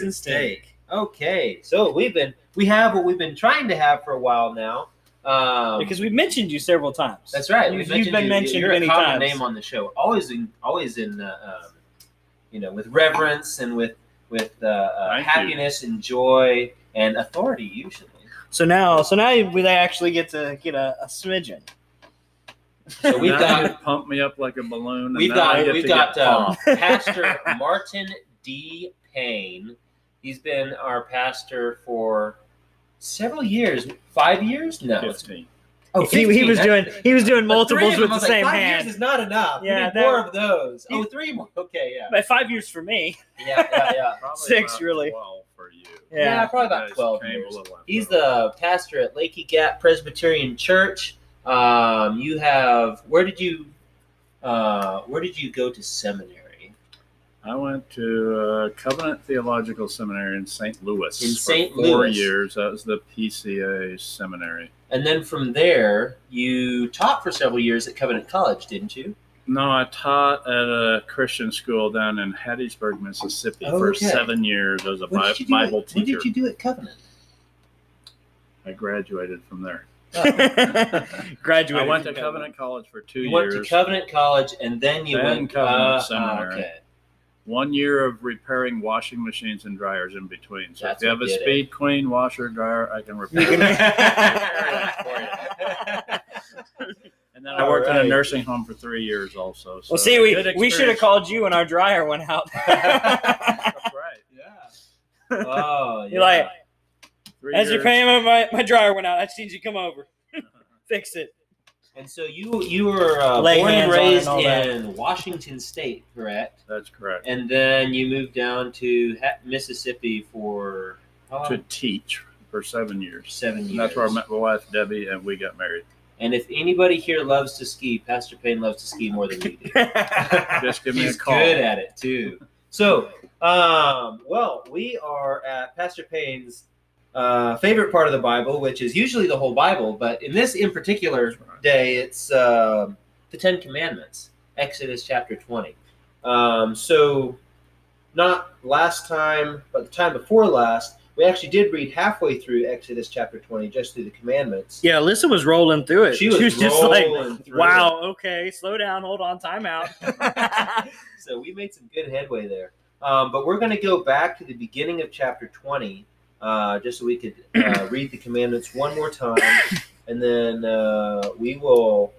everybody. Hey, welcome to the Texan Steak. Okay, so we've been we have what we've been trying to have for a while now. Um, because we've mentioned you several times. that's right. You've, you've been you. mentioned You're many a common times. name on the show. Always in always in uh, um, you know with reverence and with with uh, uh, Thank you. happiness and joy and authority usually. so now, so now we actually get to get a, a smidgen. So we've got pump me up like a balloon. We've got we've got uh. Pastor Martin D. Payne. He's been our pastor for several years. Five years? No. fifteen. Oh, he, he was doing he was doing multiples with the was like, same five hand. Years is not enough. Yeah, Yeah, that- more of those. he- Oh, three more. Okay, yeah, But five years for me. yeah, yeah, yeah. Probably Six, about really. Twelve for you. Yeah. Yeah, probably about twelve years. He's the pastor at Lakey Gap Presbyterian Church. Um, you have where did you uh, where did you go to seminary? I went to uh, Covenant Theological Seminary in St. Louis. In for St. Four Louis. years. That was the PCA seminary. And then from there, you taught for several years at Covenant College, didn't you? No, I taught at a Christian school down in Hattiesburg, Mississippi for Okay. seven years as a Bi- did you do Bible at, teacher. What did you do at Covenant? I graduated from there. Graduated. I went to Covenant College for two You years. went to Covenant College, and then you Then went to Covenant uh, Seminary. Okay. One year of repairing washing machines and dryers in between. So That's if you have a did it. Speed Queen washer dryer, I can repair it. And then I worked in a nursing home for three years also. So Well, see, we, we should have called you when our dryer went out. That's right. Yeah. Oh, You're like, Three as you're paying, my, my dryer went out. I just need you to come over, fix it. And so you you were uh, Leg born and hands on it and raised all that. in Washington State, correct? That's correct. And then you moved down to ha- Mississippi for how long? to teach for seven years. seven years. And that's where I met my wife Debbie, and we got married. And if anybody here loves to ski, Pastor Payne loves to ski more than you do. Just give me He's a call. good at it too. So, um, well, we are at Pastor Payne's uh, favorite part of the Bible, which is usually the whole Bible, but in this in particular day, it's um the Ten Commandments, Exodus chapter twenty. Um, so, not last time, but the time before last, we actually did read halfway through Exodus chapter twenty, just through the commandments. yeah, Alyssa was rolling through it. She was, just like, rolling through wow, okay, slow down, hold on, time out. so we made some good headway there. Um, but we're going to go back to the beginning of chapter 20, uh, just so we could uh, read the commandments one more time, and then uh, we will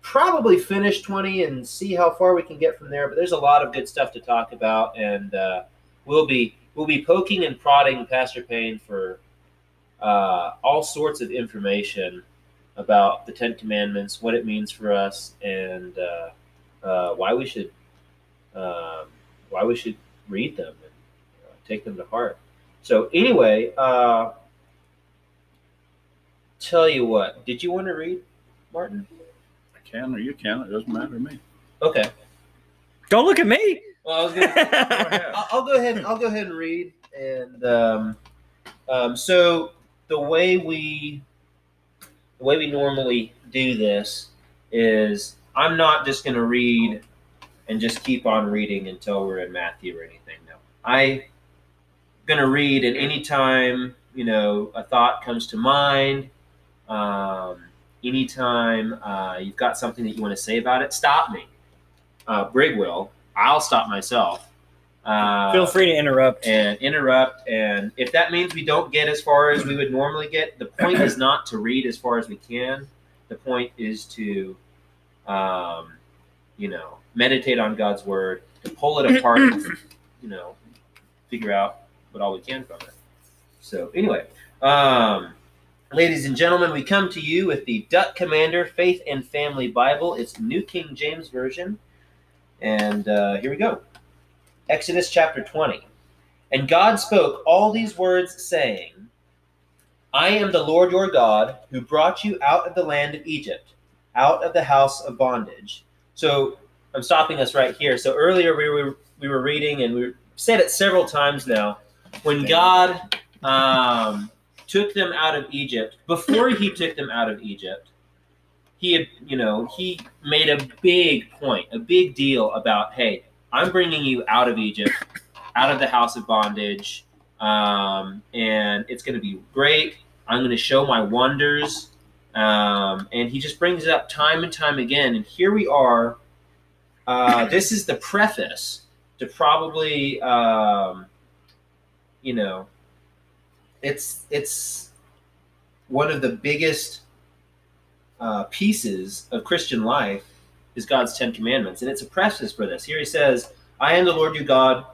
probably finish 20 and see how far we can get from there. But there's a lot of good stuff to talk about, and uh, we'll be we'll be poking and prodding Pastor Payne for uh, all sorts of information about the Ten Commandments, what it means for us, and uh, uh, why we should um, why we should read them and uh, take them to heart. So anyway, uh, tell you what, did you want to read, Martin? I can or you can. It doesn't matter to me. Okay. Don't look at me. Well, I was gonna. I'll, I'll go ahead. I'll go ahead and read. And um, um, so the way we the way we normally do this is I'm not just going to read and just keep on reading until we're in Matthew or anything. No, I going to read, and anytime you know a thought comes to mind, um, anytime uh, you've got something that you want to say about it, stop me. Uh, Brig will. I'll stop myself. Uh, Feel free to interrupt. and interrupt. And if that means we don't get as far as we would normally get, the point is not to read as far as we can. The point is to, um, you know, meditate on God's word, to pull it apart, and, you know, figure out what all we can from it. So, anyway, um, ladies and gentlemen, we come to you with the Duck Commander Faith and Family Bible. It's New King James Version. And uh, here we go. Exodus chapter 20. And God spoke all these words, saying, I am the Lord your God, who brought you out of the land of Egypt, out of the house of bondage. So I'm stopping us right here. So earlier we were we were reading, and we said it several times now. When God um, took them out of Egypt, before He took them out of Egypt, He had, you know, He made a big point, a big deal about, hey, I'm bringing you out of Egypt, out of the house of bondage, um, and it's going to be great. I'm going to show my wonders. Um, and he just brings it up time and time again. And here we are. Uh, this is the preface to probably, um, you know, it's it's one of the biggest uh, pieces of Christian life is God's Ten Commandments, and it's a preface for this. Here he says, "I am the Lord your God,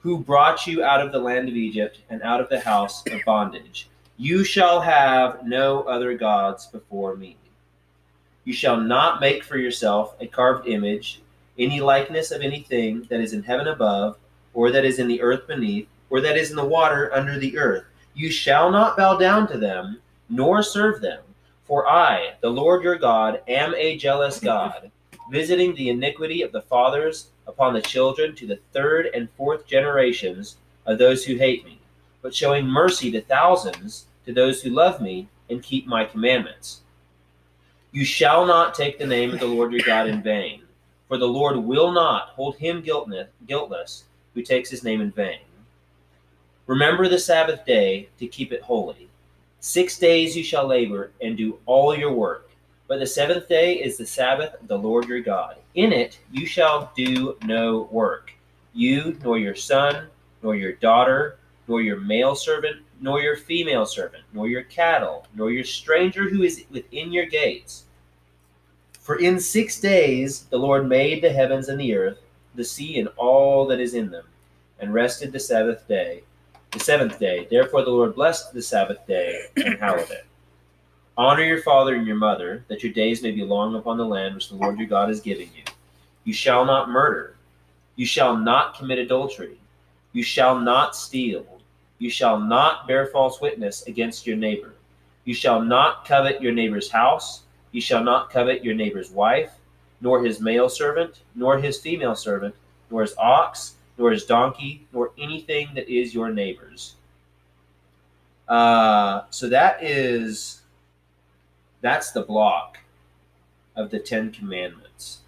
who brought you out of the land of Egypt and out of the house of bondage. You shall have no other gods before me. You shall not make for yourself a carved image, any likeness of anything that is in heaven above, or that is in the earth beneath, or that is in the water under the earth. You shall not bow down to them, nor serve them. For I, the Lord your God, am a jealous God, visiting the iniquity of the fathers upon the children to the third and fourth generations of those who hate me, but showing mercy to thousands to those who love me and keep my commandments. You shall not take the name of the Lord your God in vain, for the Lord will not hold him guiltless who takes his name in vain. Remember the Sabbath day to keep it holy. Six days you shall labor and do all your work, but the seventh day is the Sabbath of the Lord your God. In it you shall do no work, you, nor your son, nor your daughter, nor your male servant, nor your female servant, nor your cattle, nor your stranger who is within your gates. For in six days the Lord made the heavens and the earth, the sea and all that is in them, and rested the Sabbath day the seventh day. Therefore the Lord blessed the Sabbath day and hallowed it. Honor your father and your mother, that your days may be long upon the land which the Lord your God is giving you. You shall not murder. You shall not commit adultery. You shall not steal. You shall not bear false witness against your neighbor. You shall not covet your neighbor's house. You shall not covet your neighbor's wife, nor his male servant, nor his female servant, nor his ox, nor his donkey, nor anything that is your neighbor's. Uh, so that is that's the block of the Ten Commandments.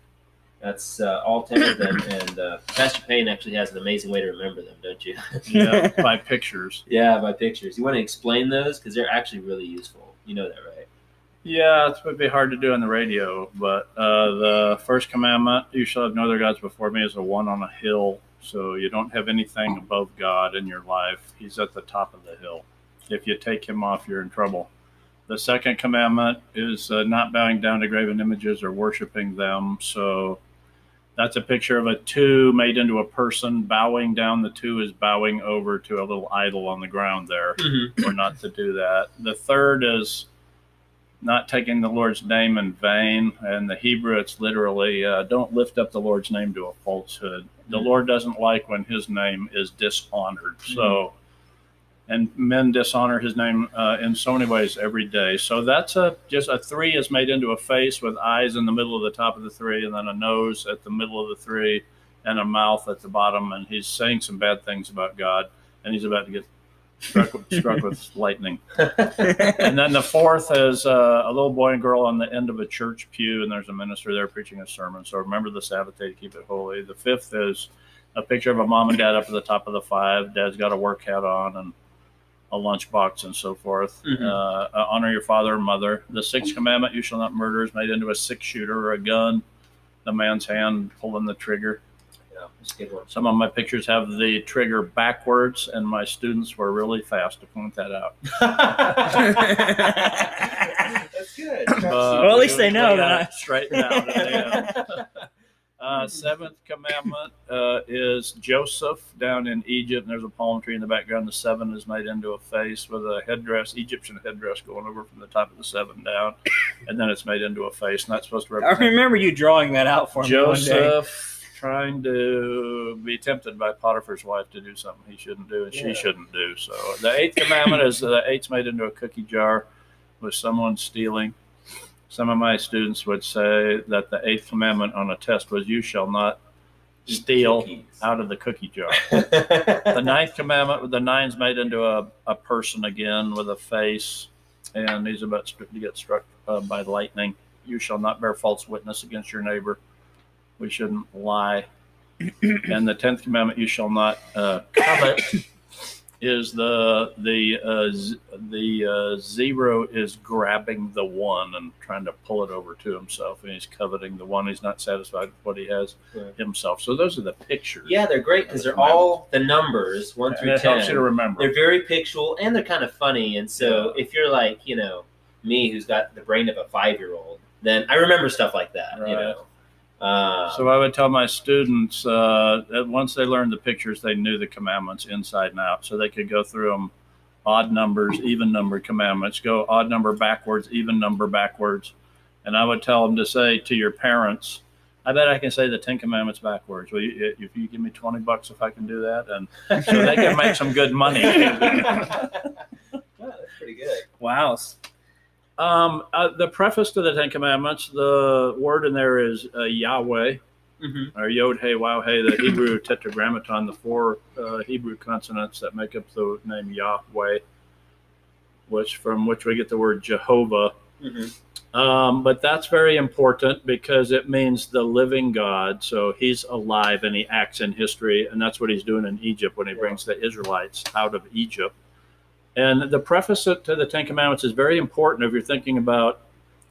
That's uh, all ten of them, and uh, Pastor Payne actually has an amazing way to remember them, don't you? yeah, by pictures. Yeah, by pictures. You want to explain those because they're actually really useful. You know that, right? Yeah, it would be hard to do on the radio, but uh, the first commandment, "You shall have no other gods before me," is the one on a hill so you don't have anything above God in your life. He's at the top of the hill. If you take him off, you're in trouble. The second commandment is uh, not bowing down to graven images or worshiping them. So that's a picture of a two made into a person. Bowing down, the two is bowing over to a little idol on the ground there. Mm-hmm. We're not to do that. The third is not taking the Lord's name in vain. And the Hebrew, it's literally uh, don't lift up the Lord's name to a falsehood. The mm-hmm. Lord doesn't like when his name is dishonored. Mm-hmm. So, and men dishonor his name uh, in so many ways every day. So that's a just a three is made into a face with eyes in the middle of the top of the three, and then a nose at the middle of the three, and a mouth at the bottom. And he's saying some bad things about God, and he's about to get struck, struck with lightning. and then the fourth is uh, a little boy and girl on the end of a church pew, and there's a minister there preaching a sermon. So remember the Sabbath day to keep it holy. The fifth is a picture of a mom and dad up at the top of the five. Dad's got a work hat on and a lunchbox and so forth. Mm-hmm. Uh, uh, honor your father and mother. The sixth commandment, you shall not murder, is made into a six shooter or a gun. The man's hand pulling the trigger. Some of my pictures have the trigger backwards, and my students were really fast to point that out. That's good. Uh, well, at least they know that. Straighten out. Uh, seventh commandment uh, is Joseph down in Egypt, and there's a palm tree in the background. The seven is made into a face with a headdress, Egyptian headdress, going over from the top of the seven down, and then it's made into a face, and that's supposed to represent. I remember you drawing that out for Joseph, me. Joseph trying to be tempted by Potiphar's wife to do something he shouldn't do and yeah. she shouldn't do. So the eighth commandment is the eight's made into a cookie jar with someone stealing. Some of my students would say that the eighth commandment on a test was you shall not steal out of the cookie jar. the ninth commandment with the nine's made into a, a person again with a face and he's about to get struck uh, by lightning. You shall not bear false witness against your neighbor we shouldn't lie and the tenth commandment, "You shall not uh, covet," is the the uh, z- the uh, zero is grabbing the one and trying to pull it over to himself, and he's coveting the one. He's not satisfied with what he has Right. himself. So those are the pictures. Yeah, they're great because they're all the numbers one and through it ten. helps you to remember. They're very pictual and they're kind of funny. And so if you're like, you know, me who's got the brain of a five year old, then I remember stuff like that. You know. Uh, So I would tell my students uh, that once they learned the pictures, they knew the commandments inside and out, so they could go through them, odd numbers, even number commandments, go odd number backwards, even number backwards, and I would tell them to say to your parents, "I bet I can say the Ten Commandments backwards. Will you, if you give me twenty bucks if I can do that?" And so they can make some good money. Wow, that's pretty good. Wow. Um, uh, the preface to the Ten Commandments, the word in there is uh, Yahweh. Mm-hmm. or Yod Hey Waw Hey, the Hebrew tetragrammaton, the four uh, Hebrew consonants that make up the name Yahweh, which from which we get the word Jehovah. Mm-hmm. Um, but that's very important because it means the living God. So he's alive and he acts in history, and that's what he's doing in Egypt when he brings the Israelites out of Egypt. And the preface to the Ten Commandments is very important if you're thinking about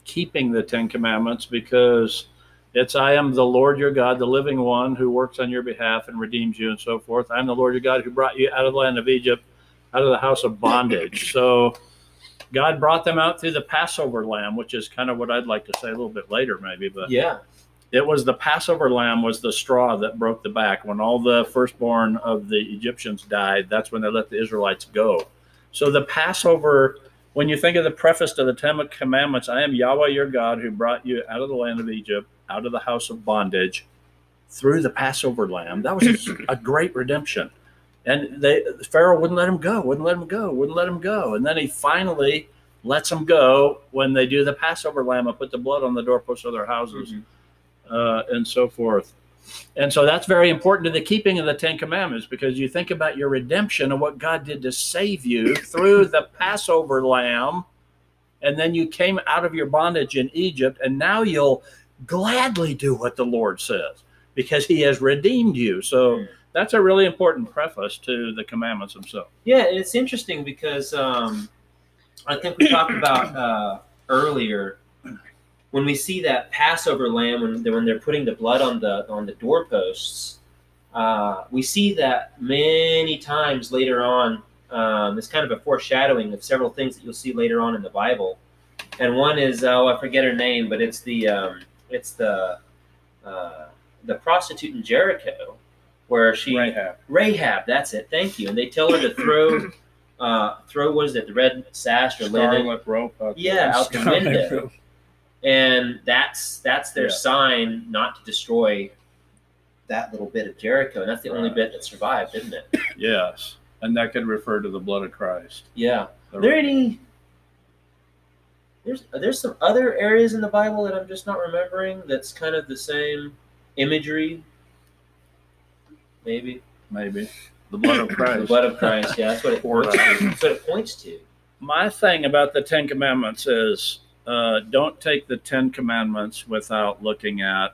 keeping the Ten Commandments because it's I am the Lord your God, the living one who works on your behalf and redeems you and so forth. I'm the Lord your God who brought you out of the land of Egypt, out of the house of bondage. So God brought them out through the Passover lamb, which is kind of what I'd like to say a little bit later, maybe. But Yeah. it was the Passover lamb was the straw that broke the back. When all the firstborn of the Egyptians died, that's when they let the Israelites go. So the Passover, when you think of the preface to the Ten Commandments, I am Yahweh your God who brought you out of the land of Egypt, out of the house of bondage, through the Passover lamb. That was a great redemption. And they Pharaoh wouldn't let him go, wouldn't let him go, wouldn't let him go. And then he finally lets them go when they do the Passover lamb and put the blood on the doorposts of their houses uh, and so forth. And so that's very important to the keeping of the Ten Commandments because you think about your redemption and what God did to save you through the Passover lamb. And then you came out of your bondage in Egypt, and now you'll gladly do what the Lord says because he has redeemed you. So Mm. that's a really important preface to the commandments themselves. Yeah, and it's interesting because um, I think we talked about uh, earlier when we see that Passover lamb when they're, when they're putting the blood on the on the doorposts. Uh, we see that many times later on. Um, it's kind of a foreshadowing of several things that you'll see later on in the Bible, and one is oh I forget her name, but it's the um, it's the uh, the prostitute in Jericho, where she Rahab. Rahab, that's it. Thank you. And they tell her to throw, uh, throw what is it, the red sash or linen? Scarlet rope. Yeah, out the window. Rope. And that's that's their Yeah. sign not to destroy that little bit of Jericho. And that's the only bit that survived, isn't it? Yes. And that could refer to the blood of Christ. Yeah. The- Are there any? There's there's some other areas in the Bible that I'm just not remembering. That's kind of the same imagery. Maybe maybe. The blood of Christ. the blood of Christ. Yeah, that's what it Or- points to. That's what it points to. my thing about the Ten Commandments is uh, don't take the Ten Commandments without looking at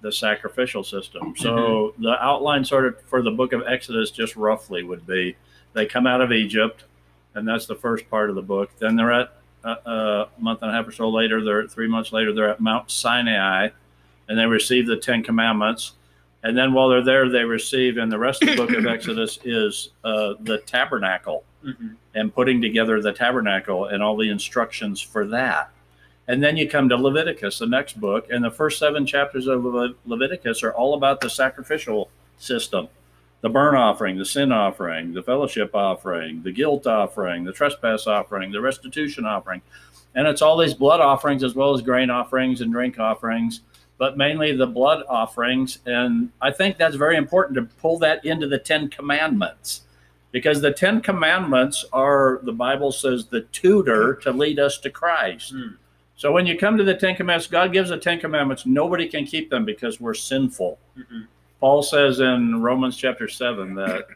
the sacrificial system. So the outline, sort of, for the book of Exodus, just roughly would be they come out of Egypt, and that's the first part of the book. Then they're at uh, a month and a half or so later, they're three months later, they're at Mount Sinai, and they receive the Ten Commandments. And then while they're there, they receive, and the rest of the book of Exodus is uh, the tabernacle Mhm. and putting together the tabernacle and all the instructions for that. And then you come to Leviticus, the next book, and the first seven chapters of Le- Leviticus are all about the sacrificial system the burnt offering, the sin offering, the fellowship offering, the guilt offering, the trespass offering, the restitution offering. And it's all these blood offerings as well as grain offerings and drink offerings, but mainly the blood offerings. And I think that's very important to pull that into the Ten Commandments because the Ten Commandments are, the Bible says, the tutor to lead us to Christ. Hmm. So when you come to the Ten Commandments, God gives the Ten Commandments. Nobody can keep them because we're sinful. Mhm. Paul says in Romans chapter 7 that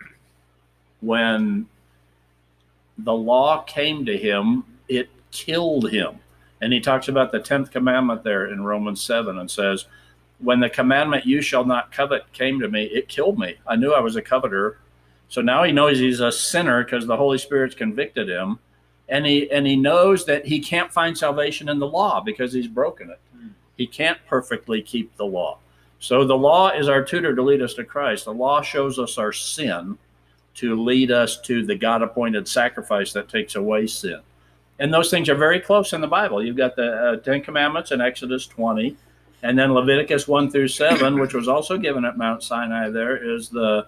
when the law came to him, it killed him. And he talks about the 10th commandment there in Romans 7 and says, when the commandment "You shall not covet" came to me, it killed me. I knew I was a coveter. So now he knows he's a sinner because the Holy Spirit's convicted him, and he and he knows that he can't find salvation in the law because he's broken it. Hmm. He can't perfectly keep the law. So the law is our tutor to lead us to Christ. The law shows us our sin to lead us to the God appointed sacrifice that takes away sin. And those things are very close in the Bible. You've got the uh, Ten Commandments in Exodus 20, and then Leviticus 1 through 7, which was also given at Mount Sinai, there is the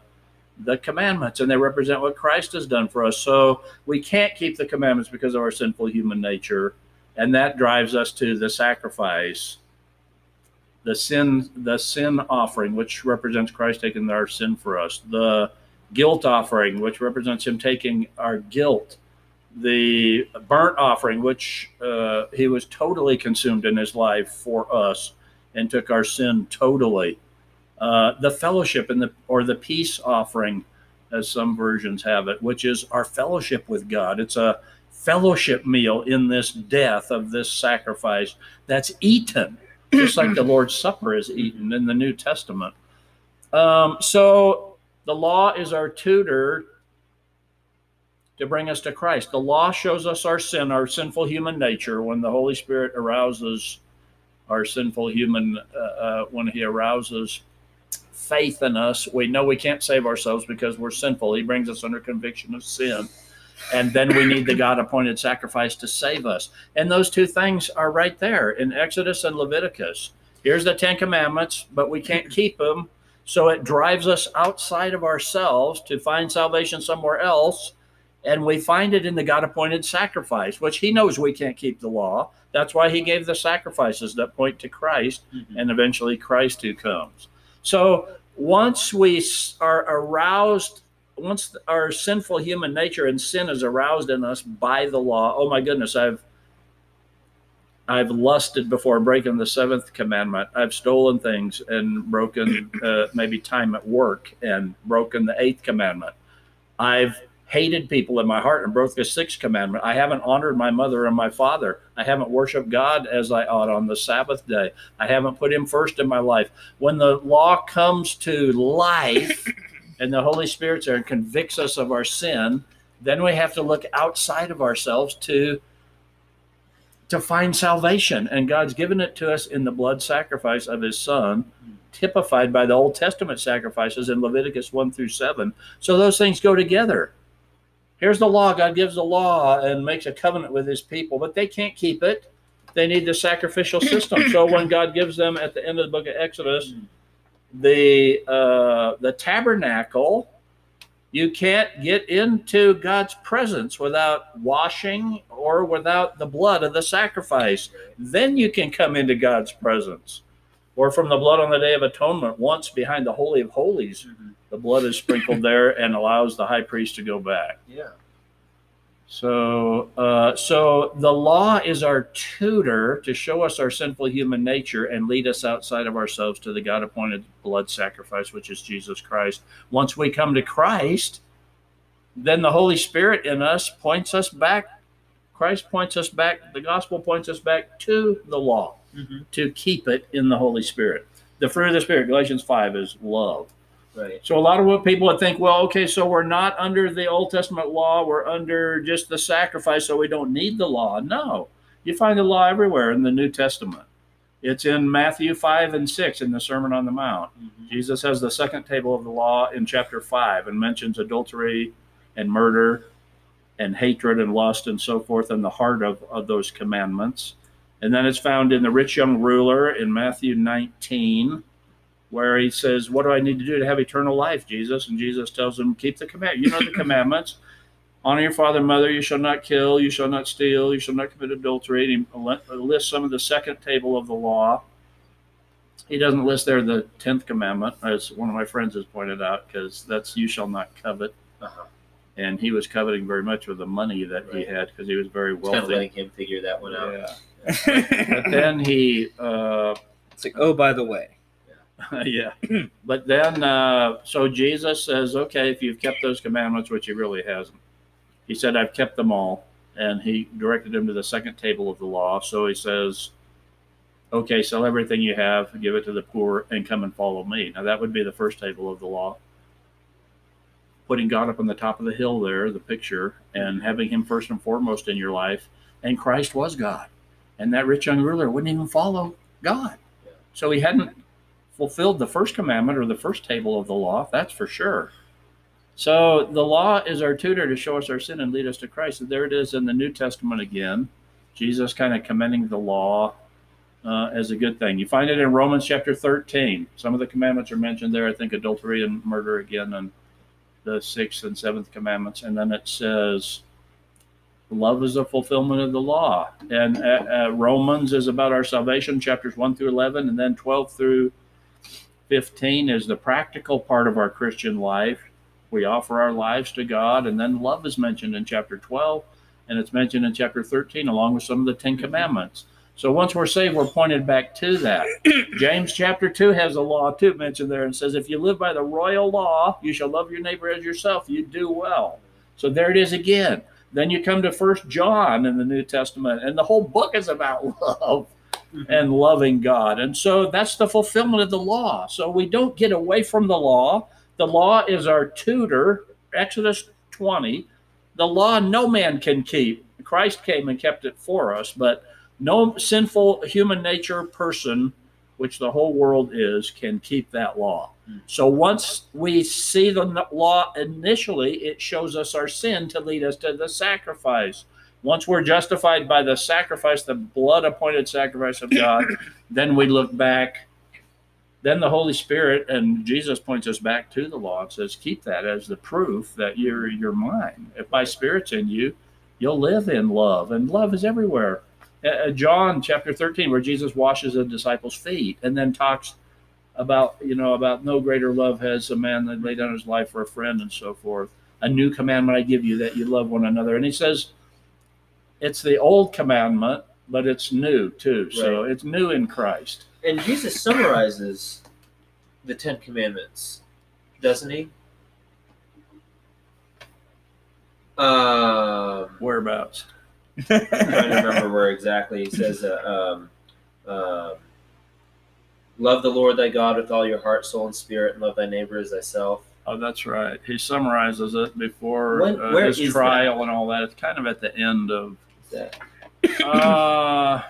the commandments and they represent what Christ has done for us. So we can't keep the commandments because of our sinful human nature, and that drives us to the sacrifice the sin the sin offering which represents christ taking our sin for us the guilt offering which represents him taking our guilt the burnt offering which uh, he was totally consumed in his life for us and took our sin totally uh, the fellowship and the or the peace offering as some versions have it which is our fellowship with god it's a fellowship meal in this death of this sacrifice that's eaten just like the Lord's Supper is eaten in the New Testament. Um, so the law is our tutor to bring us to Christ. The law shows us our sin, our sinful human nature. When the Holy Spirit arouses our sinful human, uh, uh, when He arouses faith in us, we know we can't save ourselves because we're sinful. He brings us under conviction of sin. And then we need the God appointed sacrifice to save us. And those two things are right there in Exodus and Leviticus. Here's the Ten Commandments, but we can't keep them. So it drives us outside of ourselves to find salvation somewhere else. And we find it in the God appointed sacrifice, which he knows we can't keep the law. That's why he gave the sacrifices that point to Christ Mhm. and eventually Christ who comes. So once we are aroused, once our sinful human nature and sin is aroused in us by the law, oh my goodness, I've I've lusted before breaking the seventh commandment. I've stolen things and broken uh, maybe time at work and broken the eighth commandment. I've hated people in my heart and broke the sixth commandment. I haven't honored my mother and my father. I haven't worshiped God as I ought on the Sabbath day. I haven't put him first in my life. When the law comes to life and the Holy Spirit's there and convicts us of our sin, then we have to look outside of ourselves to to find salvation. And God's given it to us in the blood sacrifice of his son, typified by the Old Testament sacrifices in Leviticus 1 through 7. So those things go together. Here's the law. God gives the law and makes a covenant with his people, but they can't keep it. They need the sacrificial system. So when God gives them at the end of the book of Exodus, the uh, the tabernacle, you can't get into God's presence without washing or without the blood of the sacrifice. Then you can come into God's presence. Or from the blood on the Day of Atonement, once behind the Holy of Holies, Mhm. The blood is sprinkled there and allows the high priest to go back. Yeah. So, uh, so the law is our tutor to show us our sinful human nature and lead us outside of ourselves to the God-appointed blood sacrifice, which is Jesus Christ. Once we come to Christ, then the Holy Spirit in us points us back. Christ points us back. The gospel points us back to the law Mhm. to keep it in the Holy Spirit. The fruit of the Spirit, Galatians five, is love. Right. So a lot of what people would think, well, okay, so we're not under the Old Testament law, we're under just the sacrifice, so we don't need the law. No, you find the law everywhere in the New Testament. It's in Matthew 5 and 6 in the Sermon on the Mount. Mhm. Jesus has the second table of the law in chapter 5 and mentions adultery and murder and hatred and lust and so forth in the heart of, of those commandments. And then it's found in the rich young ruler in Matthew 19 where he says, What do I need to do to have eternal life, Jesus? And Jesus tells him, Keep the command. You know the commandments. Honor your father and mother. You shall not kill. You shall not steal. You shall not commit adultery. And he lists some of the second table of the law. He doesn't list there the tenth commandment, as one of my friends has pointed out, because that's you shall not covet. Uh-huh. And he was coveting very much with the money that he had because he was very It's kind of wealthy. letting him figure that one out. Yeah. But then he uh, it's like, oh, by the way. yeah. But then, uh, so Jesus says, okay, if you've kept those commandments, which he really hasn't, he said, I've kept them all. And he directed him to the second table of the law. So he says, okay, sell everything you have, give it to the poor, and come and follow me. Now, that would be the first table of the law. Putting God up on the top of the hill there, the picture, and having Him first and foremost in your life. And Christ was God. And that rich young ruler wouldn't even follow God. So he hadn't fulfilled the first commandment or the first table of the law, that's for sure. So the law is our tutor to show us our sin and lead us to Christ. And there it is in the New Testament again. Jesus kind of commending the law uh, as a good thing. You find it in Romans chapter 13. Some of the commandments are mentioned there. I think adultery and murder again, and the sixth and seventh commandments. And then it says, love is a fulfillment of the law. And uh, uh, Romans is about our salvation, chapters 1 through 11, and then 12 through 15 is the practical part of our Christian life. We offer our lives to God, and then love is mentioned in chapter 12, and it's mentioned in chapter 13, along with some of the Ten mm-hmm. Commandments. So once we're saved, we're pointed back to that. James chapter 2 has a law too mentioned there and says, If you live by the royal law, you shall love your neighbor as yourself. You do well. So there it is again. Then you come to First John in the New Testament, and the whole book is about love and loving God. And so that's the fulfillment of the law. So we don't get away from the law. The law is our tutor. Exodus 20. The law no man can keep. Christ came and kept it for us, but no sinful human nature person, which the whole world is, can keep that law. Mm. So once we see the law initially, it shows us our sin to lead us to the sacrifice. Once we're justified by the sacrifice, the blood appointed sacrifice of God, then we look back. Then the Holy Spirit and Jesus points us back to the law and says, Keep that as the proof that you're, you're mine. If my Spirit's in you, you'll live in love, and love is everywhere. Uh, John chapter 13, where Jesus washes the disciples' feet and then talks about, you know, about no greater love has a man that laid down his life for a friend and so forth. A new commandment I give you that you love one another. And he says, it's the old commandment, but it's new too. So it's new in Christ. And Jesus summarizes the Ten Commandments, doesn't he? Um, Whereabouts? I'm trying to remember where exactly he says, uh, um, um, "Love the Lord thy God with all your heart, soul, and spirit, and love thy neighbor as thyself." Oh, that's right. He summarizes it before When- uh, his is trial and all that. It's kind of at the end of. Is that Uh,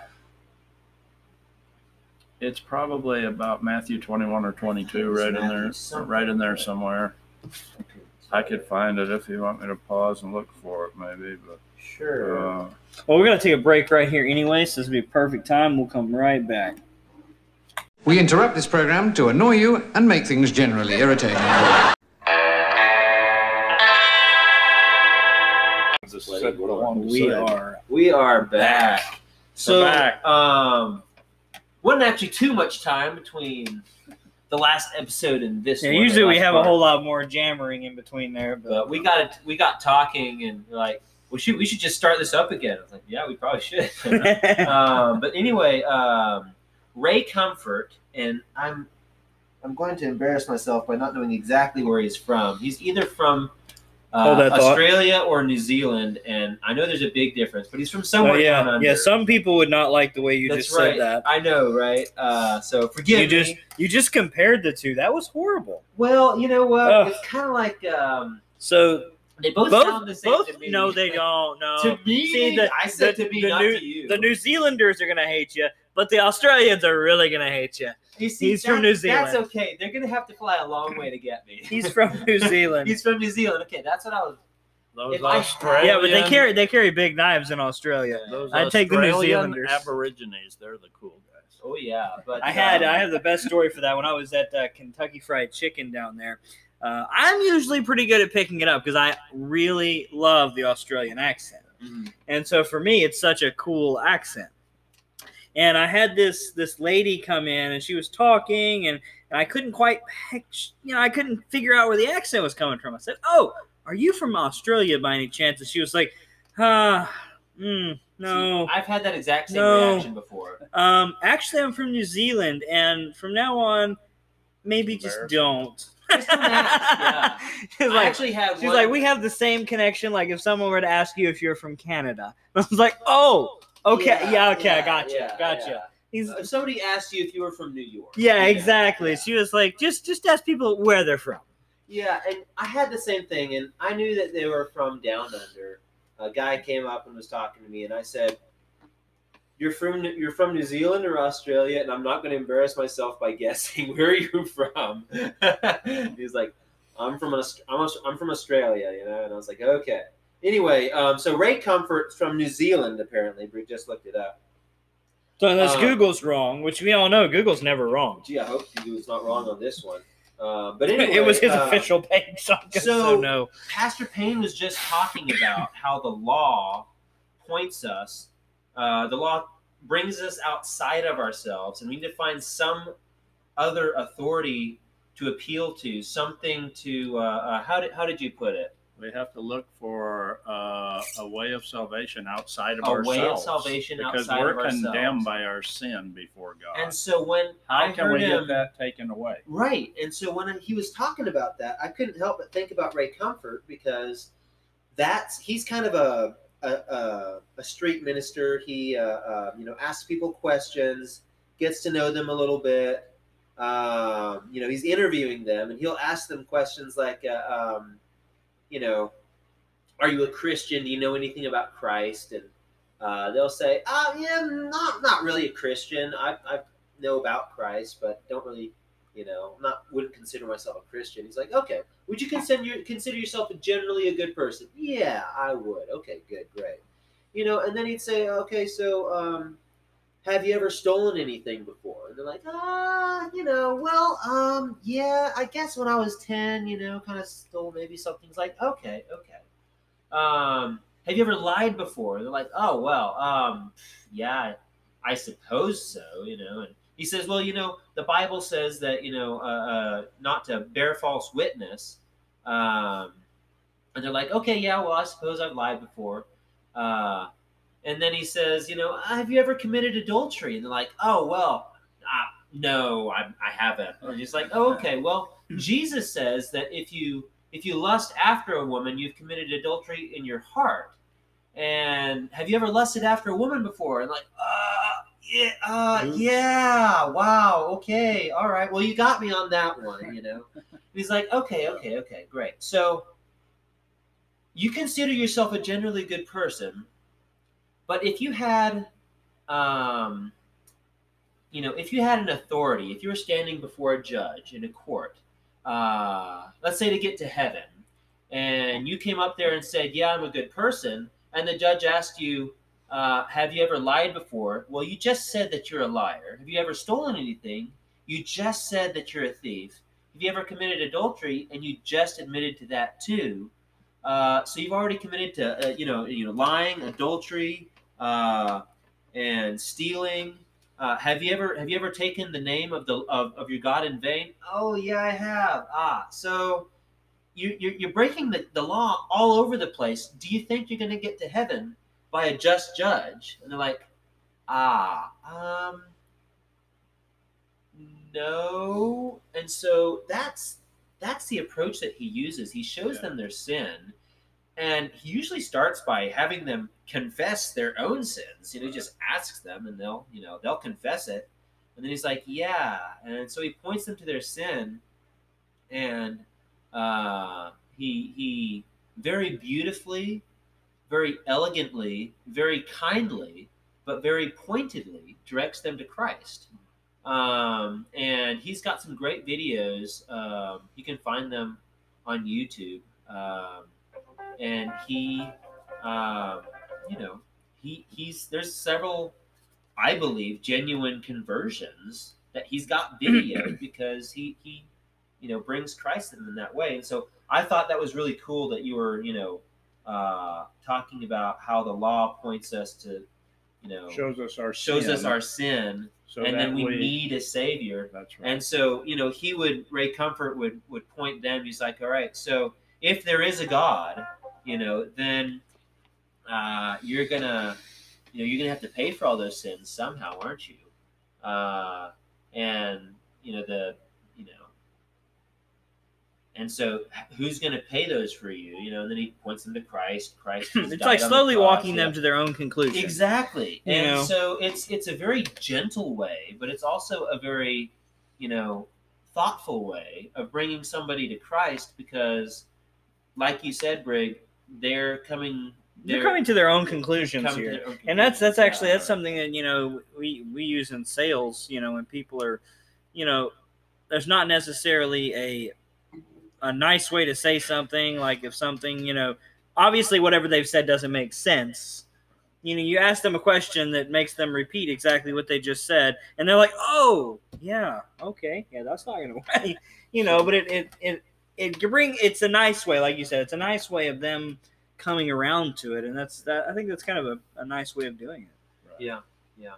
it's probably about Matthew 21 or 22, right in there, right in there somewhere. I could find it if you want me to pause and look for it, maybe. But sure. uh, Well, we're gonna take a break right here anyway, so this will be a perfect time. We'll come right back. We interrupt this program to annoy you and make things generally irritating. just said what I wanted to We are. We are back. So, back. um, wasn't actually too much time between the last episode and this. Yeah, one, usually we have part. a whole lot more jammering in between there, but, But we got it. We got talking and like, we should we should just start this up again. I was like, yeah, we probably should. um, but anyway, um, Ray Comfort, and I'm I'm going to embarrass myself by not knowing exactly where he's from. He's either from uh, Hold that thought. Australia or New Zealand, and I know there's a big difference, but he's from somewhere Oh, yeah, yeah. Some people would not like the way you That's just right. said that. I know, right? Uh, so forgive You just you just compared the two. That was horrible. Well, you know what? It's kind of like um, So they both, both sound the same both to me. no, they don't. No, to me, See, the- I said the- to me, the not new- to you. the New Zealanders are gonna hate you, but the Australians are really gonna hate you. You see, He's from New Zealand. That's okay. They're gonna have to fly a long way to get me. He's from New Zealand. He's from New Zealand. Okay, that's what I was. Those If I- Australian, yeah, but they carry they carry big knives in Australia. Those I'd take the New Zealanders. Aborigines, they're the cool guys. Oh yeah, but I had um, I have the best story for that when I was at uh, Kentucky Fried Chicken down there. Uh, I'm usually pretty good at picking it up because I really love the Australian accent. mhm. and so for me it's such a cool accent and i had this this lady come in and she was talking and, and i couldn't quite you know i couldn't figure out where the accent was coming from i said oh are you from australia by any chance and she was like ah mm, no See, I've had that exact same No. reaction before. um actually i'm from new zealand and from now on maybe just don't Just don't yeah. It's I like, actually had. She's one, like, we have the same connection. Like, if someone were to ask you if you're from Canada, I was like, oh, okay, yeah, okay, I got you, yeah, got you. yeah. He's If somebody asked you if you were from New York. yeah, exactly. yeah. She was like, just just ask people where they're from. Yeah, and I had the same thing, and I knew that they were from down under. A guy came up and was talking to me, and I said, "You're from you're from New Zealand or Australia?" And I'm not going to embarrass myself by guessing where are you from. He's like, "I'm from Aust- I'm, I'm from Australia," you know, and I was like, "Okay." Anyway, um, so Ray Comfort's from New Zealand. Apparently, we just looked it up. So unless Um, Google's wrong, which we all know Google's never wrong. Gee, I hope he was not wrong on this one. Uh, but anyway, it was his uh, official page, so, so- so no. Pastor Payne was just talking about how the law points us, uh, the law brings us outside of ourselves, and we need to find some other authority to appeal to, something to. Uh, uh, how did how did you put it? We have to look for uh, a way of salvation outside of A ourselves. way of salvation because outside we're of ourselves. condemned by our sin before God. And so when How I can we him, get that taken away? Right. And so when he was talking about that, I couldn't help but think about Ray Comfort because that's he's kind of a a, a, a street minister. He uh, uh, you know asks people questions, gets to know them a little bit. Um, you know, he's interviewing them, and he'll ask them questions like, uh, um, you know, "Are you a Christian? Do you know anything about Christ?" And uh, they'll say, "Oh, yeah, not not really a Christian. I, I know about Christ, but don't really you know, not wouldn't consider myself a Christian. He's like, okay, would you consider your, consider yourself a generally a good person? Yeah, I would. Okay, good, great. You know, and then he'd say, okay, so um, have you ever stolen anything before? And they're like, ah, you know, well, um, yeah, I guess when I was ten, you know, kind of stole maybe something. It's like, okay, okay. Um, have you ever lied before? And They're like, oh well, um, yeah, I suppose so, you know, and he says, well, you know, the Bible says that, you know, uh, uh, not to bear false witness. Um, and they're like, okay, yeah, well, I suppose I've lied before. Uh, and then he says, you know, have you ever committed adultery? And they're like, oh, well, uh, no, I, I haven't. And he's like, oh, okay, well, Jesus says that if you if you lust after a woman, you've committed adultery in your heart. And have you ever lusted after a woman before? And like, uh, yeah, uh, yeah, wow, okay, all right. Well, you got me on that one, you know. He's like, okay, okay, okay, great. So you consider yourself a generally good person, but if you had, um, you know, if you had an authority, if you were standing before a judge in a court, uh, let's say to get to heaven, and you came up there and said, "Yeah, I'm a good person," and the judge asked you, uh, "Have you ever lied before?" Well, you just said that you're a liar. Have you ever stolen anything? You just said that you're a thief. Have you ever committed adultery? And you just admitted to that too. Uh, so you've already committed to, uh, you know, you know, lying, adultery, uh, and stealing. Uh, have you ever have you ever taken the name of the of, of your God in vain? Oh yeah, I have. Ah, so you you're, you're breaking the, the law all over the place. Do you think you're going to get to heaven by a just judge? And they're like, ah, um, no. And so that's that's the approach that he uses. He shows Yeah. them their sin, and he usually starts by having them confess their own sins. You know, he just asks them, and they'll you know they'll confess it, and then he's like, yeah, and so he points them to their sin, and uh, he he very beautifully, very elegantly, very kindly, but very pointedly directs them to Christ. Um, and he's got some great videos. Um, you can find them on YouTube. Um, and he, um, you know, he he's there's several, I believe, genuine conversions that he's got video because he he, you know, brings Christ to them in that way. And so I thought that was really cool that you were, you know, uh, talking about how the law points us to, you know, Shows us our shows sin, us our sin, so and then we, need a savior. That's right. And so, you know, he would Ray Comfort would would point them. He's like, all right, so if there is a God, you know, then uh, you're gonna, you know, you're gonna have to pay for all those sins somehow, aren't you? Uh, and you know the, you know, And so, who's going to pay those for you? You know, and then he points them to Christ. Christ. it's like on the slowly walking yeah. them to their own conclusion. Exactly. You and know? so it's it's a very gentle way, but it's also a very, you know, thoughtful way of bringing somebody to Christ because, like you said, Brig, they're coming. They're coming to their own conclusions here. own and that's that's actually that's something that you know we we use in sales you know when people are you know there's not necessarily a a nice way to say something like if something you know obviously whatever they've said doesn't make sense you know you ask them a question that makes them repeat exactly what they just said and they're like oh yeah okay yeah that's not gonna work you know but it it it, it can bring it's a nice way like you said it's a nice way of them coming around to it and that's that i think that's kind of a, a nice way of doing it Yeah, yeah.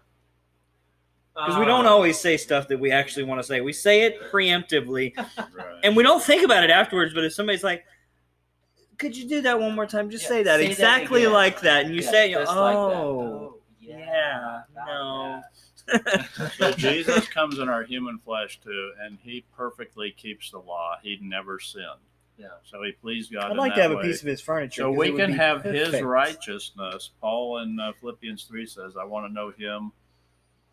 because we don't Uh, always say stuff that we actually want to say. We say it preemptively, Right. and we don't think about it afterwards. But if somebody's like, "Could you do that one more time?" Just Yeah, say that say exactly again. like that, and you yeah, say, it, just "Oh, like that. Oh, yeah, about no." that. So Jesus comes in our human flesh too, and he perfectly keeps the law. He never sinned. Yeah. So he pleased God. I'd in like to that have a piece of his furniture. So we can be have his righteousness. Paul in uh, Philippians 3 says, I want to know him.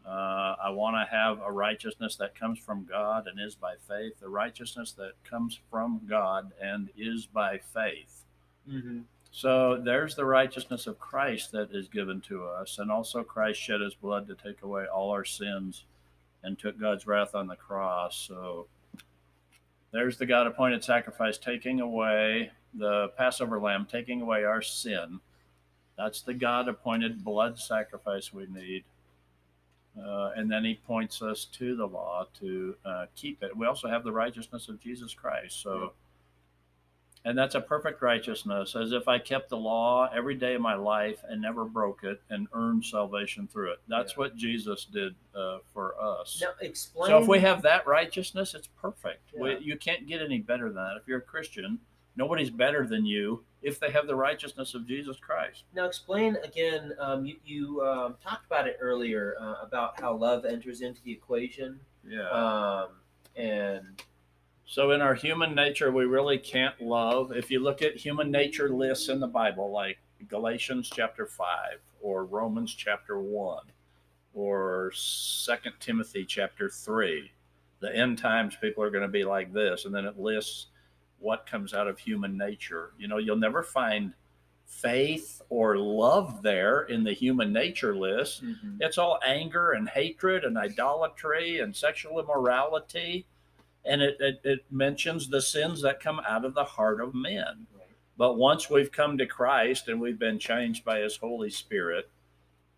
Uh, I want to have a righteousness that comes from God and is by faith, the righteousness that comes from God and is by faith. Mhm. So there's the righteousness of Christ that is given to us. And also, Christ shed his blood to take away all our sins and took God's wrath on the cross. So there's the God appointed sacrifice taking away the Passover lamb, taking away our sin. That's the God appointed blood sacrifice we need. Uh, and then he points us to the law to uh, keep it. We also have the righteousness of Jesus Christ. So, and that's a perfect righteousness, as if I kept the law every day of my life and never broke it and earned salvation through it. That's Yeah. what Jesus did uh, for us. Now explain. So if we have that righteousness, it's perfect. We, you can't get any better than that. If you're a Christian, nobody's better than you if they have the righteousness of Jesus Christ. Now explain again. Um, you you um, talked about it earlier uh, about how love enters into the equation, Yeah. um, and So in our human nature, we really can't love. If you look at human nature lists in the Bible, like Galatians chapter five or Romans chapter one or Second Timothy chapter three, the end times people are going to be like this, and then it lists what comes out of human nature. You know, you'll never find faith or love there in the human nature list. Mm-hmm. It's all anger and hatred and idolatry and sexual immorality. And it, it, it mentions the sins that come out of the heart of men. But once we've come to Christ and we've been changed by his Holy Spirit,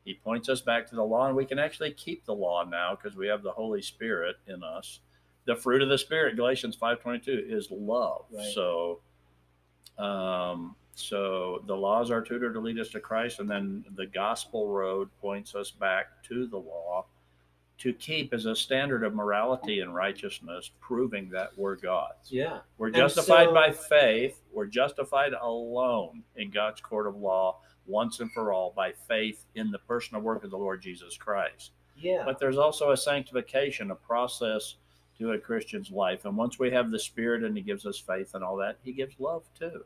he points us back to the law, and we can actually keep the law now because we have the Holy Spirit in us. The fruit of the Spirit, Galatians 5.22, is love. Right. So um, so the law is our tutor to lead us to Christ, and then the gospel road points us back to the law to keep as a standard of morality and righteousness, proving that we're God's. yeah, We're justified so- by faith. We're justified alone in God's court of law once and for all by faith in the personal work of the Lord Jesus Christ. yeah, But there's also a sanctification, a process to a Christian's life. And once we have the Spirit and He gives us faith and all that, He gives love too.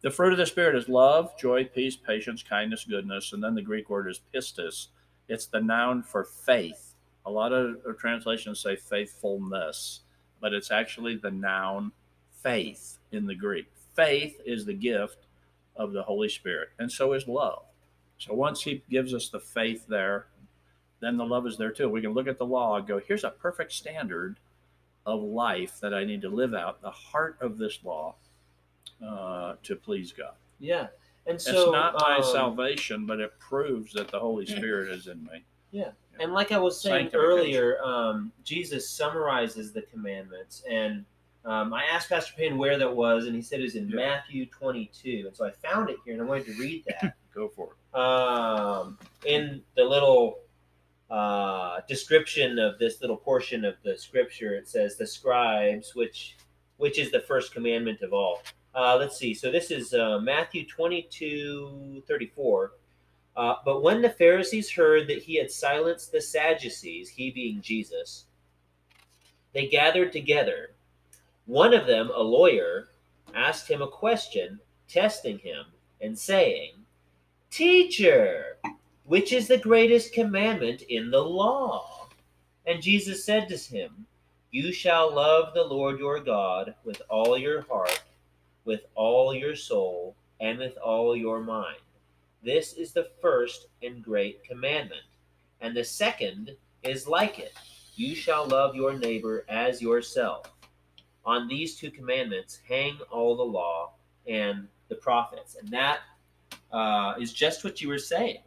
The fruit of the Spirit is love, joy, peace, patience, kindness, goodness. And then the Greek word is pistis. It's the noun for faith. A lot of of translations say faithfulness, but it's actually the noun faith in the Greek. Faith is the gift of the Holy Spirit, and so is love. So once He gives us the faith there, then the love is there too. We can look at the law and go, here's a perfect standard of life that I need to live out, the heart of this law uh, to please God. yeah. And so it's not my um, salvation, but it proves that the Holy Spirit is in me. And like I was saying earlier, um, Jesus summarizes the commandments, and um, I asked Pastor Payne where that was, and he said it was in Yeah. Matthew 22. And so I found it here, and I wanted to read that. Go for it. um, in the little uh, description of this little portion of the scripture, it says the scribes, which which is the first commandment of all. Uh, let's see. So this is uh, Matthew 22, 34. Uh, but when the Pharisees heard that he had silenced the Sadducees, he being Jesus, they gathered together. One of them, a lawyer, asked him a question, testing him, and saying, Teacher, which is the greatest commandment in the law? And Jesus said to him, You shall love the Lord your God with all your heart, with all your soul, and with all your mind. This is the first and great commandment. And the second is like it You shall love your neighbor as yourself. On these two commandments hang all the law and the prophets. And that uh, is just what you were saying.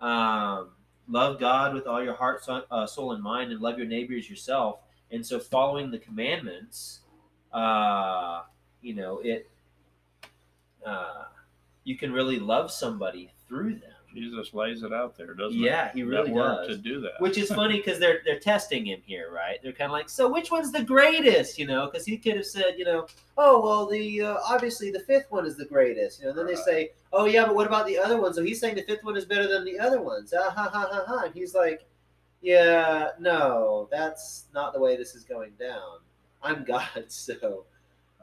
Um, love God with all your heart, soul, uh, soul, and mind, and love your neighbor as yourself. And so, following the commandments, uh, you know, it uh, you can really love somebody through them. Jesus lays it out there, doesn't Yeah, he it? really that does. to do that. Which is funny because they're they're testing him here, right? They're kind of like, so which one's the greatest? You know, because he could have said, you know, oh well, the uh, obviously the fifth one is the greatest. You know, then they say, oh yeah, but what about the other one? So he's saying the fifth one is better than the other ones. Ah, ha ha ha ha. And he's like, yeah, no, that's not the way this is going down. I'm God, so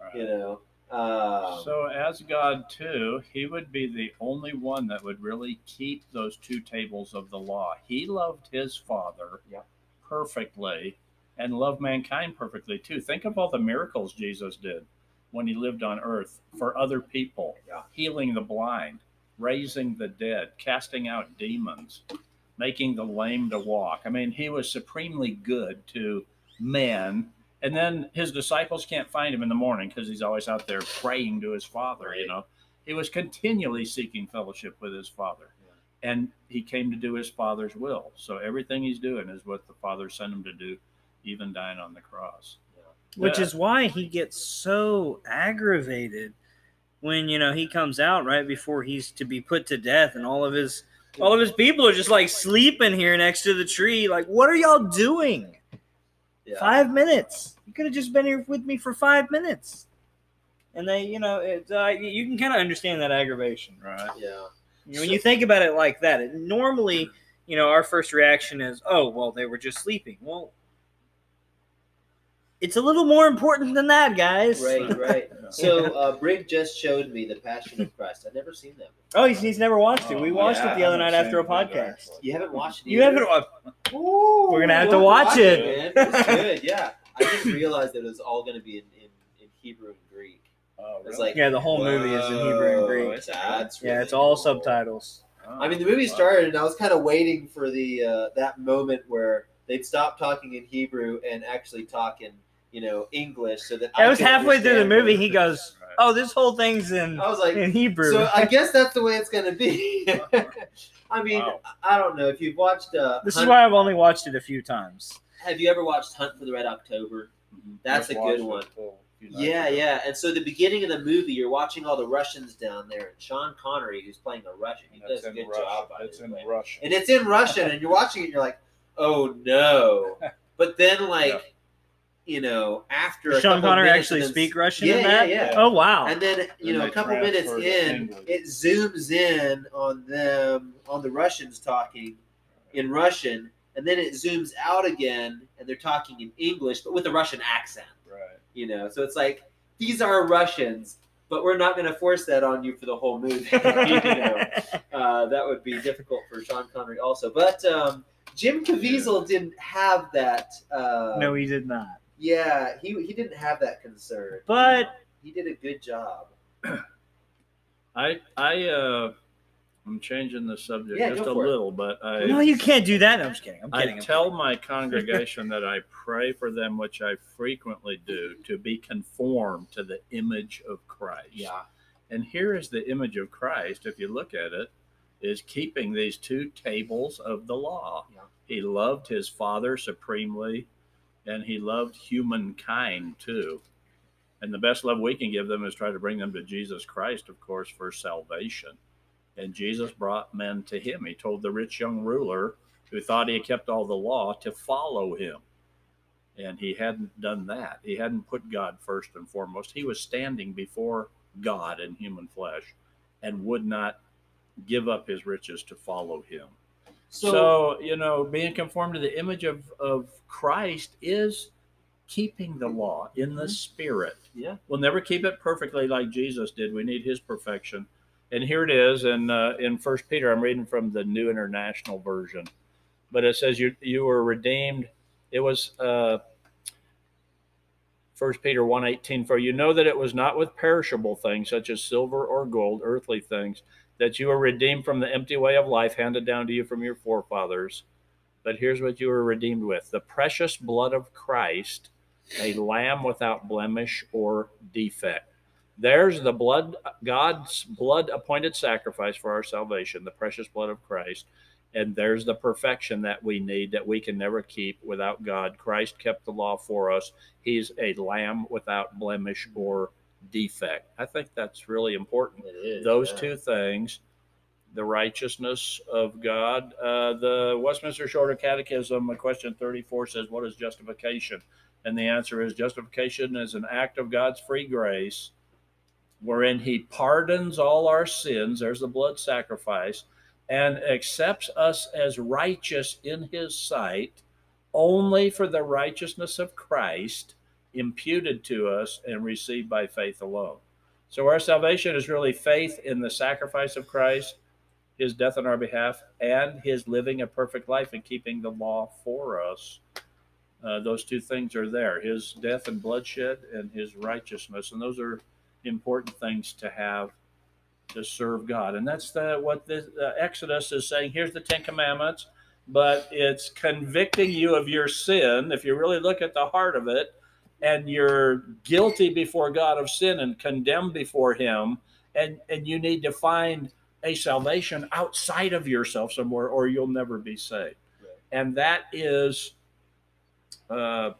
Right. you know. Um, So, as God too, He would be the only one that would really keep those two tables of the law. He loved His Father Yeah. perfectly and loved mankind perfectly too. Think of all the miracles Jesus did when He lived on earth for other people, Yeah. healing the blind, raising the dead, casting out demons, making the lame to walk. I mean, He was supremely good to men and then his disciples can't find him in the morning because he's always out there praying to his father you know? He was continually seeking fellowship with his father. And he came to do his father's will. So everything he's doing is what the father sent him to do even dying on the cross. Which Yeah. is why he gets so aggravated when you know he comes out right before he's to be put to death and all of his all of his people are just like sleeping here next to the tree. Like what are y'all doing yeah. five minutes you could have just been here with me for five minutes and they you know it, uh, you can kind of understand that aggravation right Yeah. you know, when you think about it like that it, normally you know our first reaction is oh well they were just sleeping well it's a little more important than that guys Right, right. So uh, Brig just showed me the Passion of Christ. I've never seen that. Before. Oh, he's, he's never watched it. We Oh, watched yeah, it the other night after a seen it either, podcast. You haven't watched it. You haven't watched Ooh, We're gonna have to watch it. man. It's good. Yeah, I didn't realize that it was all going to be in, in, in Hebrew and Greek. oh, It's like Yeah, the whole movie is in Hebrew and Greek. It's, that's Yeah, really it's all cool. subtitles. Oh, I mean, the movie wow. started, and I was kind of waiting for the uh, that moment where they'd stop talking in Hebrew and actually talk in you know English, so that It I was halfway through the movie. He goes, Right. "Oh, this whole thing's in I was like, in Hebrew." so I guess that's the way it's going to be. I mean, Wow. I don't know if you've watched. Uh, this is why I've only watched it a few times. Have you ever watched Hunt for the Red October? Mhm. That's Just a good one. it a few nights Yeah, ago. yeah. And so the beginning of the movie, you're watching all the Russians down there, and Sean Connery, who's playing a Russian, he That's does a good Russian. job. By It's the in way. Russian. and it's in Russian, and you're watching it, and you're like, oh no. But then, like, Yeah. you know, after Does a Sean Connery actually then- speak Russian Yeah, in that? yeah, yeah. Oh wow! And then, you Then know, a couple minutes in, English. it zooms in on them, on the Russians talking in Russian, and then it zooms out again, and they're talking in English, but with a Russian accent. Right. You know, so it's like these are Russians, but we're not going to force that on you for the whole movie. you know, uh, that would be difficult for Sean Connery also. But um, Jim Caviezel didn't have that. Uh, no, he did not. yeah, he he didn't have that concern. But he did a good job. I I uh I'm changing the subject Yeah, just go a for it. little, but I no, you can't do that. No, I'm just kidding. I'm I kidding. I'm tell kidding. my congregation that I pray for them, which I frequently do, to be conformed to the image of Christ. Yeah. And here is the image of Christ, if you look at it, is keeping these two tables of the law. Yeah. He loved his Father supremely, and he loved humankind too. And the best love we can give them is try to bring them to Jesus Christ, of course, for salvation. And Jesus brought men to him. He told the rich young ruler who thought he had kept all the law to follow him. And he hadn't done that. He hadn't put God first and foremost. He was standing before God in human flesh and would not give up his riches to follow him. So, So, you know, being conformed to the image of, of Christ is keeping the law in the Mhm. spirit. Yeah. We'll never keep it perfectly like Jesus did. We need his perfection. And here it is in uh, in First Peter. I'm reading from the New International Version, but it says you you were redeemed. It was uh, First Peter 1:18. For you know that it was not with perishable things such as silver or gold, earthly things, that you were redeemed from the empty way of life handed down to you from your forefathers. But here's what you were redeemed with: the precious blood of Christ, a lamb without blemish or defect. There's the blood, God's blood appointed sacrifice for our salvation, the precious blood of Christ. And there's the perfection that we need that we can never keep without God. Christ kept the law for us. He's a lamb without blemish or defect. I think that's really important. It is. Those yeah. two things, the righteousness of God. Uh, the Westminster Shorter Catechism, question 34 says, What is justification? And the answer is justification is an act of God's free grace wherein he pardons all our sins. There's the blood sacrifice and accepts us as righteous in his sight only for the righteousness of Christ imputed to us and received by faith alone. So our salvation is really faith in the sacrifice of Christ, his death on our behalf, and his living a perfect life and keeping the law for us. Uh, those two things are there his death and bloodshed and his righteousness. And those are important things to have to serve God. And that's the, what the uh, Exodus is saying. Here's the Ten Commandments, but it's convicting you of your sin. If you really look at the heart of it, and you're guilty before God of sin and condemned before Him, and, and you need to find a salvation outside of yourself somewhere, or you'll never be saved. Right. And that is. Uh,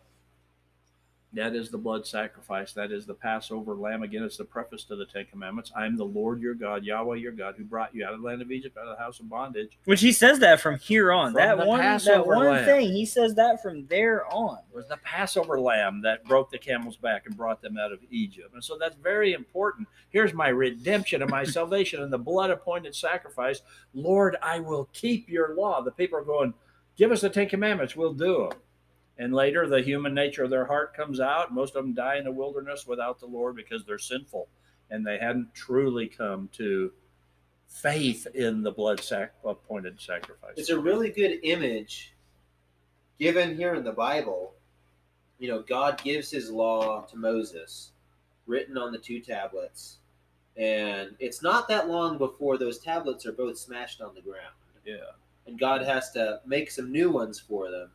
that is the blood sacrifice. That is the Passover lamb. Again, it's the preface to the Ten Commandments. I am the Lord your God, Yahweh your God, who brought you out of the land of Egypt, out of the house of bondage. Which he says that from here on. From that one, that one lamb. thing, he says that from there on. It was the Passover lamb that broke the camel's back and brought them out of Egypt. And so that's very important. Here's my redemption and my salvation and the blood appointed sacrifice. Lord, I will keep your law. The people are going, Give us the Ten Commandments, we'll do them. And later, the human nature of their heart comes out. Most of them die in the wilderness without the Lord because they're sinful and they hadn't truly come to faith in the blood sac- appointed sacrifice. It's a really good image given here in the Bible. You know, God gives his law to Moses, written on the two tablets. And it's not that long before those tablets are both smashed on the ground. yeah. And God has to make some new ones for them.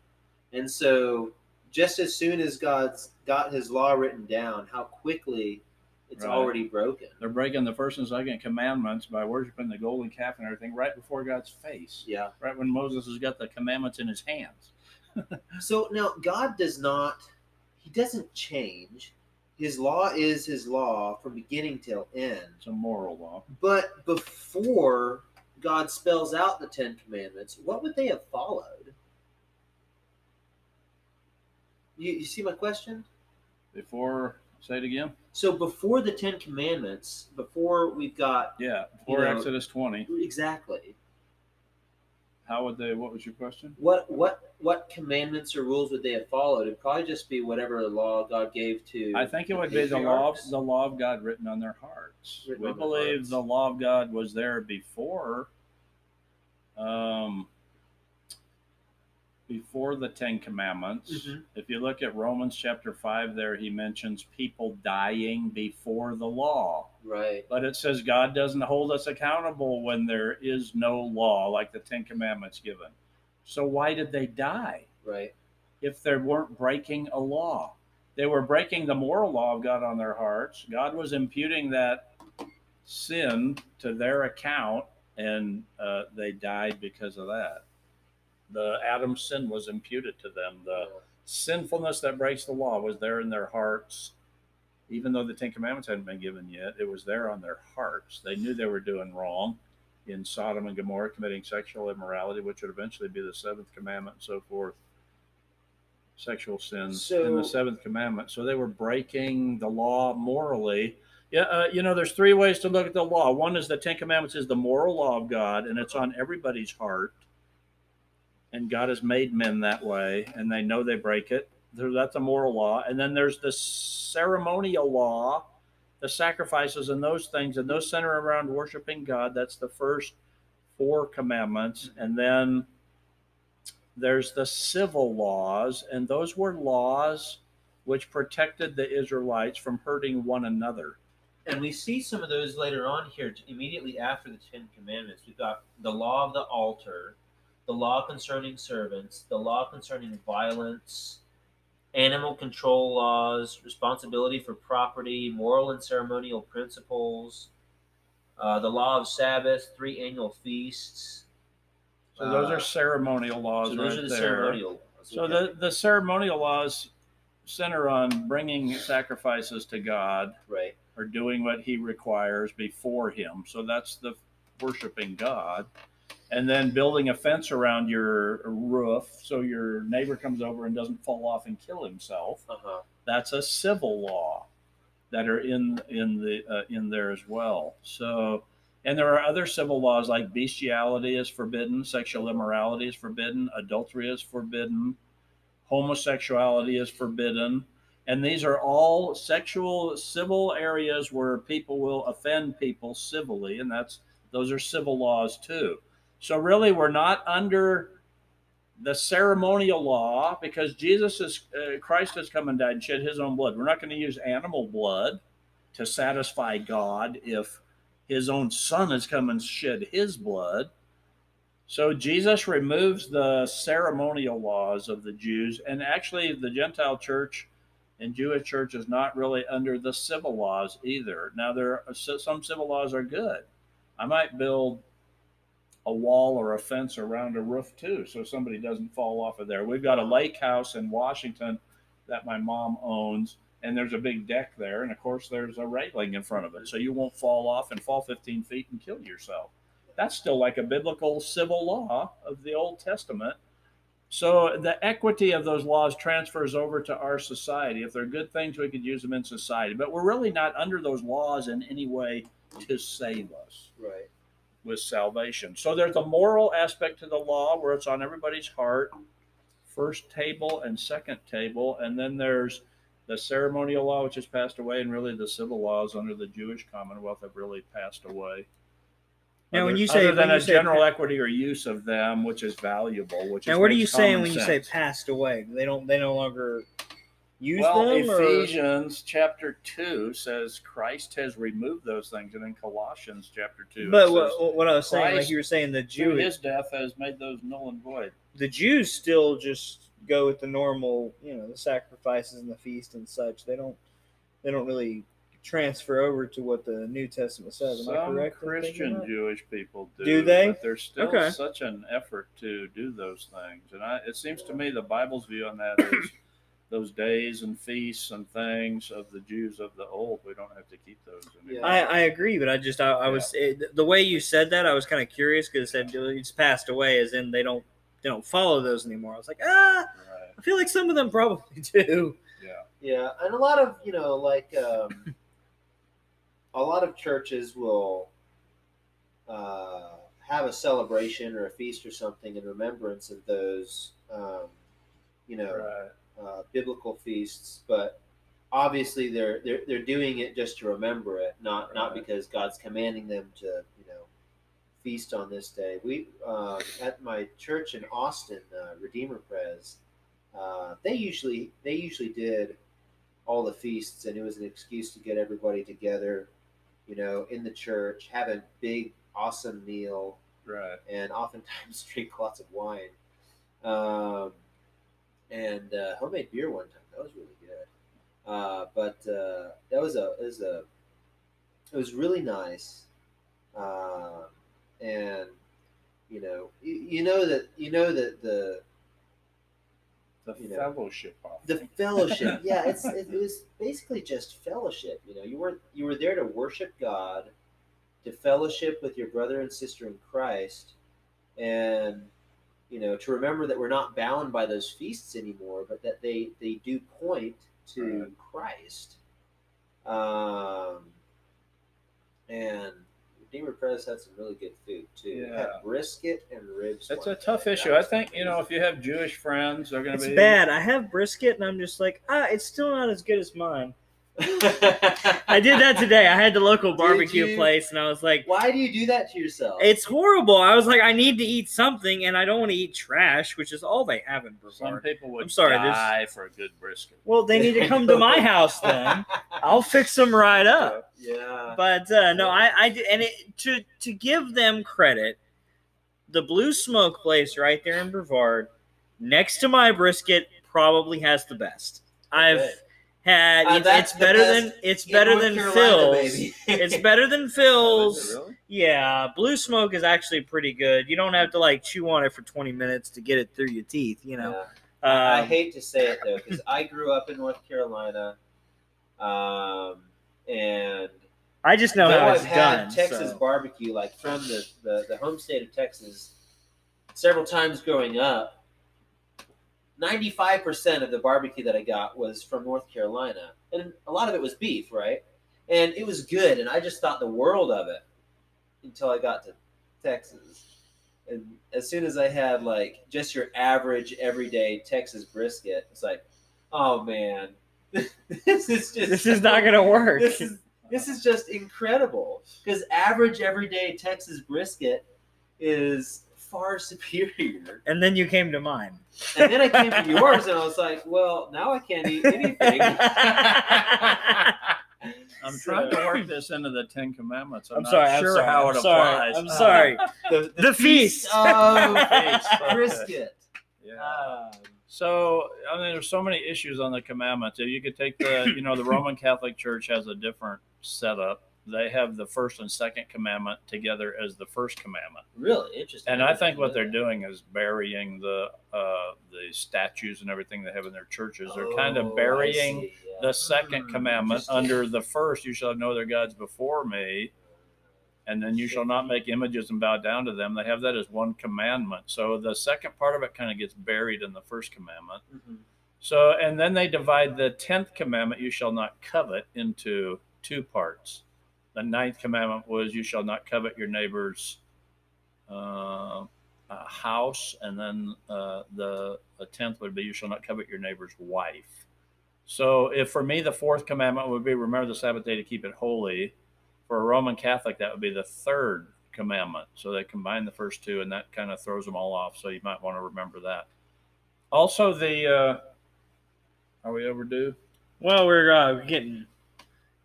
And so, just as soon as God's got his law written down, how quickly it's Right. already broken. They're breaking the first and second commandments by worshiping the golden calf and everything right before God's face. Yeah. Right when Moses has got the commandments in his hands. So now God does not, he doesn't change. His law is his law from beginning till end. It's a moral law. But before God spells out the Ten Commandments, what would they have followed? You, you see my question? Before, say it again. So before the Ten Commandments, before we've got Yeah, before You know- Exodus 20. exactly How would they, what was your question? what what what commandments or rules would they have followed? It'd probably just be whatever law God gave to. I think it would be the law, patriarchs. the law of God written on their hearts. Written we believe hearts. the law of God was there before, um, before the Ten Commandments. Mhm. If you look at Romans chapter five, there he mentions people dying before the law. Right. But it says God doesn't hold us accountable when there is no law, like the Ten Commandments given. So why did they die? Right. if they weren't breaking a law. They were breaking the moral law of God on their hearts. God was imputing that sin to their account, and uh, they died because of that. The Adam's sin was imputed to them. The sinfulness that breaks the law was there in their hearts. Even though the Ten Commandments hadn't been given yet, it was there on their hearts. They knew they were doing wrong in Sodom and Gomorrah, committing sexual immorality, which would eventually be the seventh commandment, and so forth sexual sins in the seventh commandment. So they were breaking the law morally. Yeah, uh, you know, there's three ways to look at the law. One is the Ten Commandments is the moral law of God, and it's on everybody's heart. And God has made men that way, and they know they break it. that's a moral law, and then there's the ceremonial law, the sacrifices and those things, and those center around worshiping God. That's the first four commandments, mm-hmm. and then there's the civil laws, and those were laws which protected the Israelites from hurting one another. And we see some of those later on here, immediately after the Ten Commandments. We've got the law of the altar, the law concerning servants, the law concerning violence, animal control laws, responsibility for property, moral and ceremonial principles, uh, the law of Sabbath, three annual feasts. So those Uh, are ceremonial laws so those right are the there. ceremonial laws. So Okay. the, the ceremonial laws center on bringing sacrifices to God right. or doing what he requires before him. So that's the worshiping God. And then building a fence around your roof so your neighbor comes over and doesn't fall off and kill himself. Uh-huh. That's a civil law that are in in the uh, in there as well. So and there are other civil laws like bestiality is forbidden, sexual immorality is forbidden, adultery is forbidden, homosexuality is forbidden. And these are all sexual civil areas where people will offend people civilly, and that's those are civil laws too. So really, we're not under the ceremonial law because Jesus is uh, Christ has come and died and shed His own blood. We're not going to use animal blood to satisfy God if His own Son has come and shed His blood. So Jesus removes the ceremonial laws of the Jews, and actually, the Gentile church and Jewish church is not really under the civil laws either. Now, there are some civil laws are good. I might build a wall or a fence around a roof too, so somebody doesn't fall off of there. We've got a lake house in Washington that my mom owns, and there's a big deck there, and of course there's a railing in front of it, so you won't fall off and fall 15 feet and kill yourself. That's still like a biblical civil law of the Old Testament. So the equity of those laws transfers over to our society. If they're good things, we could use them in society, but we're really not under those laws in any way to save us Right. With salvation. So there's a moral aspect to the law where it's on everybody's heart, first table and second table, and then there's the ceremonial law which has passed away, and really the civil laws under the Jewish Commonwealth have really passed away. Now, when you say- other than a say general equity or use of them, which is valuable, which is Now, what are you saying when you say passed away? They don't. They no longer use well, them. or- Ephesians chapter two says Christ has removed those things, and in Colossians chapter two, But what, what I was saying, like you were saying, the Jew, his death has made those null and void. the Jews still just go with the normal, you know, the sacrifices and the feast and such. They don't. They don't really transfer over to what the New Testament says. Am I correct? Christian? Jewish people do. Do they? But there's still Okay. such an effort to do those things, and I, it seems to me the Bible's view on that is those days and feasts and things of the Jews of the old. We don't have to keep those anymore. I, I agree, but I just I, I was it, the way you said that I was kind of curious because it said it's passed away, as in they don't they don't follow those anymore. I was like, ah, right. I feel like some of them probably do. Yeah. Yeah, and a lot of you know, like um, a lot of churches will uh, have a celebration or a feast or something in remembrance of those, um, you know, Right. Uh, biblical feasts. But obviously, they're they're they're doing it just to remember it, not not because God's commanding them to, you know, feast on this day. We uh, at my church in Austin, uh, Redeemer Pres, uh, they usually they usually did all the feasts, and it was an excuse to get everybody together, you know, in the church, have a big, awesome meal, Right. and oftentimes drink lots of wine. Um, and uh, homemade beer one time that was really good. Uh, but uh, that was a it was a it was really nice. Um, and you know you, you know that you know that the The You know, fellowship the fellowship yeah it's it, it was basically just fellowship you know you were you were there to worship god to fellowship with your brother and sister in christ and you know to remember that we're not bound by those feasts anymore but that they they do point to Right. christ um and Redeemer Pres had some really good food too. It Yeah. had brisket and ribs. It's one a tough day. issue. I think you know if you have Jewish friends, they're going It's to be bad. I have brisket, and I'm just like, ah, it's still not as good as mine. I I did that today. I had the local barbecue you? place, and I was like, Why do you do that to yourself? it's horrible. I was like, I need to eat something, and I don't want to eat trash, which is all they have in Brevard." Some people would I'm sorry, this- die for a good brisket. Well, they need to come to my house then. I'll fix them right up. Yeah. But uh, no, I, I did, and it, to to give them credit, the Blue Smoke place right there in Brevard, next to my brisket, probably has the best. I've Okay. Had. Uh, it's, it's better than it's better than Carolina, Phil's. baby. It's better than Oh, Phil's. really? Yeah, Blue Smoke is actually pretty good. You don't have to like chew on it for twenty minutes to get it through your teeth. You know. Yeah. I Um, hate to say it though, because I grew up in North Carolina, um, and I just know how I've it's done. Texas so. barbecue, like from the, the the home state of Texas, several times growing up. Ninety-five percent of the barbecue that I got was from North Carolina, and a lot of it was beef, right? And it was good, and I just thought the world of it until I got to Texas. And as soon as I had like just your average everyday Texas brisket, it's like, oh man, this is just This is not gonna work. this is this is just incredible because average everyday Texas brisket is far superior. and then you came to mine. And then I came to yours and I was like, well, now I can't eat anything. I'm trying to work this into the Ten Commandments. I'm, I'm not sorry. I'm sure sorry. how I'm it sorry. applies. I'm sorry. the, The feast. of Feast. brisket. Yeah. Um, So I mean, there's so many issues on the commandments. If you could take the, you know, the Roman Catholic Church has a different setup. They have the first and second commandment together as the first commandment, really interesting. and I think what they're doing is burying the uh, the statues and everything they have in their churches. They're kind Oh, of burying yeah. the second Hmm, commandment under the first. You shall have no other gods before me. and then you shall not make images and bow down to them. They have that as one commandment. So the second part of it kind of gets buried in the first commandment. Mhm. So, and then they divide the tenth commandment, you shall not covet, into two parts. The ninth commandment was, you shall not covet your neighbor's uh, uh, house, and then uh, the, the tenth would be, you shall not covet your neighbor's wife. So, if for me the fourth commandment would be, remember the Sabbath day to keep it holy. For a Roman Catholic, that would be the third commandment. So they combine the first two, and that kind of throws them all off. So you might want to remember that. Also, the uh, are we overdue? Well, we're uh, getting.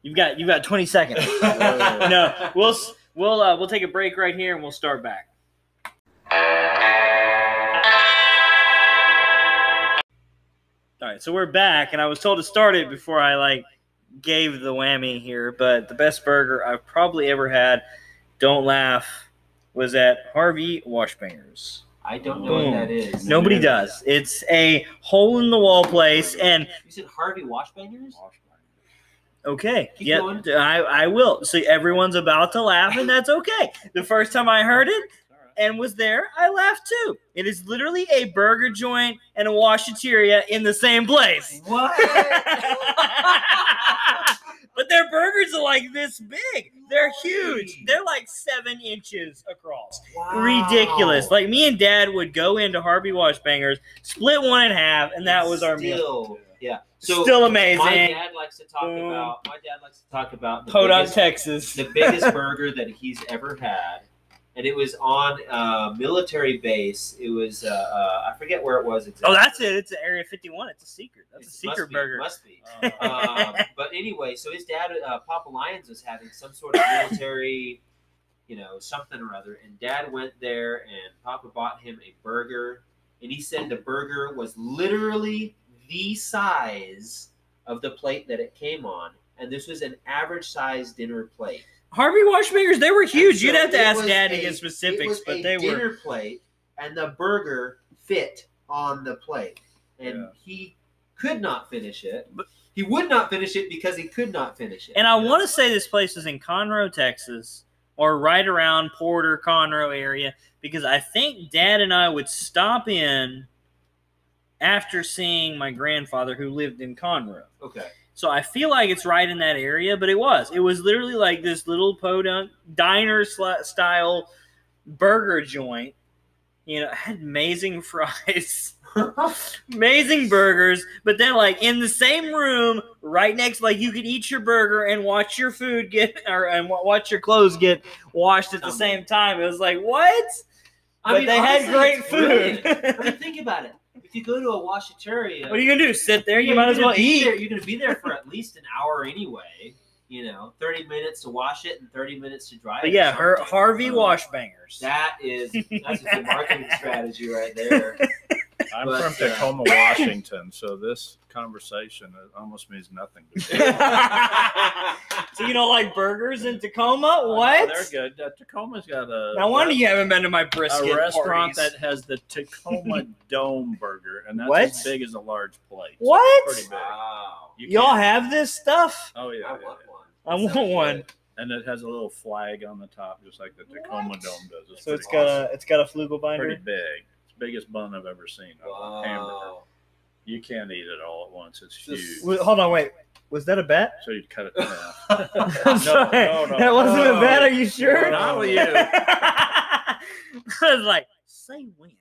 You've got you've got 20 seconds. no, we'll we'll uh, we'll take a break right here and we'll start back. All right, so we're back, and I was told to start it before I like gave the whammy here. But the best burger I've probably ever had, don't laugh, was at Harvey Washbangers. I don't know Boom. what that is. Nobody does. It's a hole in the wall place, and You said Harvey Washbangers? Okay. Keep yeah, going. I, I will. So everyone's about to laugh, and that's okay. The first time I heard it and was there, I laughed too. It is literally a burger joint and a washateria in the same place. What? but their burgers are like this big. They're huge. They're like seven inches across. Wow. Ridiculous. Like me and Dad would go into Harvey Washbangers, split one in half, and that was our meal. Yeah. So Still amazing. my dad likes to talk Boom. about. My dad likes to talk about Podunk, biggest, Texas. the biggest burger that he's ever had, and it was on a military base. It was uh, uh, I forget where it was exactly. Oh, that's it. It's Area 51. It's a secret. That's a secret must be, burger. Must be. Uh, um, but anyway, so his dad, uh, Papa Lyons, was having some sort of military, you know, something or other, and Dad went there, and Papa bought him a burger, and he said the burger was literally the size of the plate that it came on, and this was an average size dinner plate. Harvey Washbangers, they were huge. And You'd have to ask Dad to get it specifics, but a they dinner were. Dinner plate, and the burger fit on the plate, and Yeah. he could not finish it. But- he would not finish it because he could not finish it. And I want to say this place is in Conroe, Texas, or right around Porter, Conroe area, because I think Dad and I would stop in after seeing my grandfather who lived in Conroe. Okay. So I feel like it's right in that area, but it was. It was literally like this little podunk diner style burger joint You know, had amazing fries, amazing burgers, but then like in the same room, right next, like you could eat your burger and watch your food get or and wa- watch your clothes get washed at the same time. It was like what? But they had great food. I mean, think about it. If you go to a washateria, What are you gonna do? Sit there? You might as well eat. There, you're going to be there for at least an hour anyway. You know, thirty minutes to wash it and thirty minutes to dry But it. yeah, her something. Harvey Um, Washbangers. That is that's a good marketing strategy right there. I'm But, from uh, Tacoma, Washington, so this conversation almost means nothing to me. so you don't like burgers in Tacoma? Uh, no, What? they're good. Uh, Tacoma's got a No wonder you haven't been to my brisket a restaurant parties. that has the Tacoma Dome Burger, and that's What? as big as a large plate. So What? Pretty big. wow. You Y'all have this stuff? Oh yeah, I yeah, want yeah. one. I That want one. good. and it has a little flag on the top, just like the Tacoma What? Dome does. It's So it's pretty got a it's got a flugel binder. pretty big. It's the biggest bun I've ever seen. on a hamburger. Wow. You can't eat it all at once. It's huge. Wait, hold on, wait. Was that a bet? So you'd cut it in half. I'm sorry. no, no. that wasn't No. a bet. Are you sure? Not with you. I was like, say when.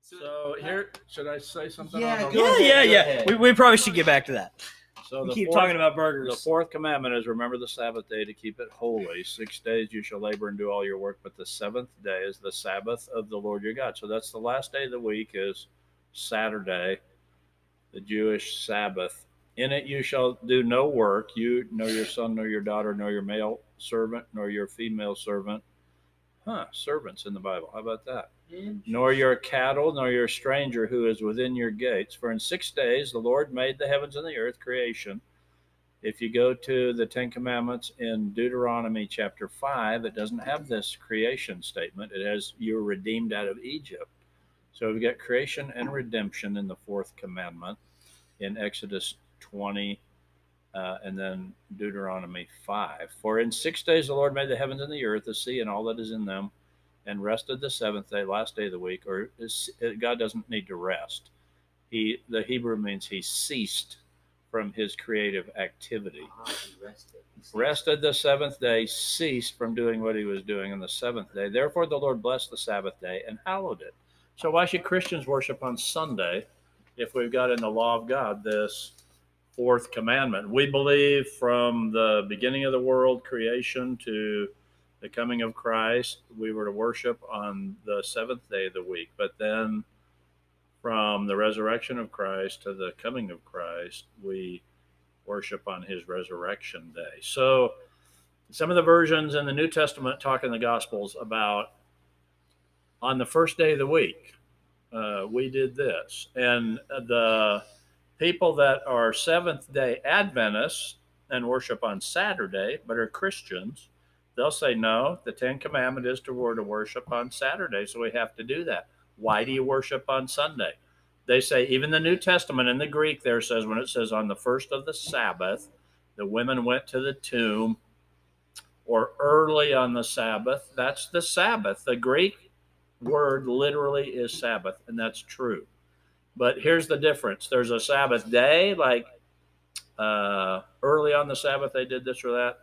So here, should I say something? Yeah, on the yeah, ahead, yeah, yeah. We, we probably should get back to that. So We the keep fourth, talking about burgers. the burgers. fourth commandment is remember the Sabbath day to keep it holy. Six days you shall labor and do all your work, but the seventh day is the Sabbath of the Lord your God. So that's the last day of the week is Saturday, the Jewish Sabbath. In it you shall do no work, you nor your son, nor your daughter, nor your male servant, nor your female servant. Huh, servants in the Bible. How about that? nor your cattle, nor your stranger who is within your gates. For in six days the Lord made the heavens and the earth, creation. If you go to the Ten Commandments in Deuteronomy chapter 5, it doesn't have this creation statement. It has you were redeemed out of Egypt. So we've got creation and redemption in the fourth commandment in Exodus 20 uh, and then Deuteronomy 5. For in six days the Lord made the heavens and the earth, the sea, and all that is in them and rested the seventh day, last day of the week, or is, God doesn't need to rest. He the Hebrew means he ceased from his creative activity. Ah, he rested. Rested the seventh day, ceased from doing what he was doing on the seventh day. Therefore, the Lord blessed the Sabbath day and hallowed it. So, why should Christians worship on Sunday if we've got in the law of God this fourth commandment? We believe from the beginning of the world, creation, to the coming of Christ, we were to worship on the seventh day of the week. But then from the resurrection of Christ to the coming of Christ, we worship on his resurrection day. So some of the versions in the New Testament talk in the Gospels about on the first day of the week, uh, we did this. And the people that are Seventh day Adventists and worship on Saturday, but are Christians, they'll say, no, the Ten Commandment is to, worship on Saturday, so we have to do that. Why do you worship on Sunday? They say, even the New Testament in the Greek there says, when it says on the first of the Sabbath, the women went to the tomb, or early on the Sabbath, that's the Sabbath. The Greek word literally is Sabbath, and that's true. But here's the difference there's a Sabbath day, like uh, early on the Sabbath, they did this or that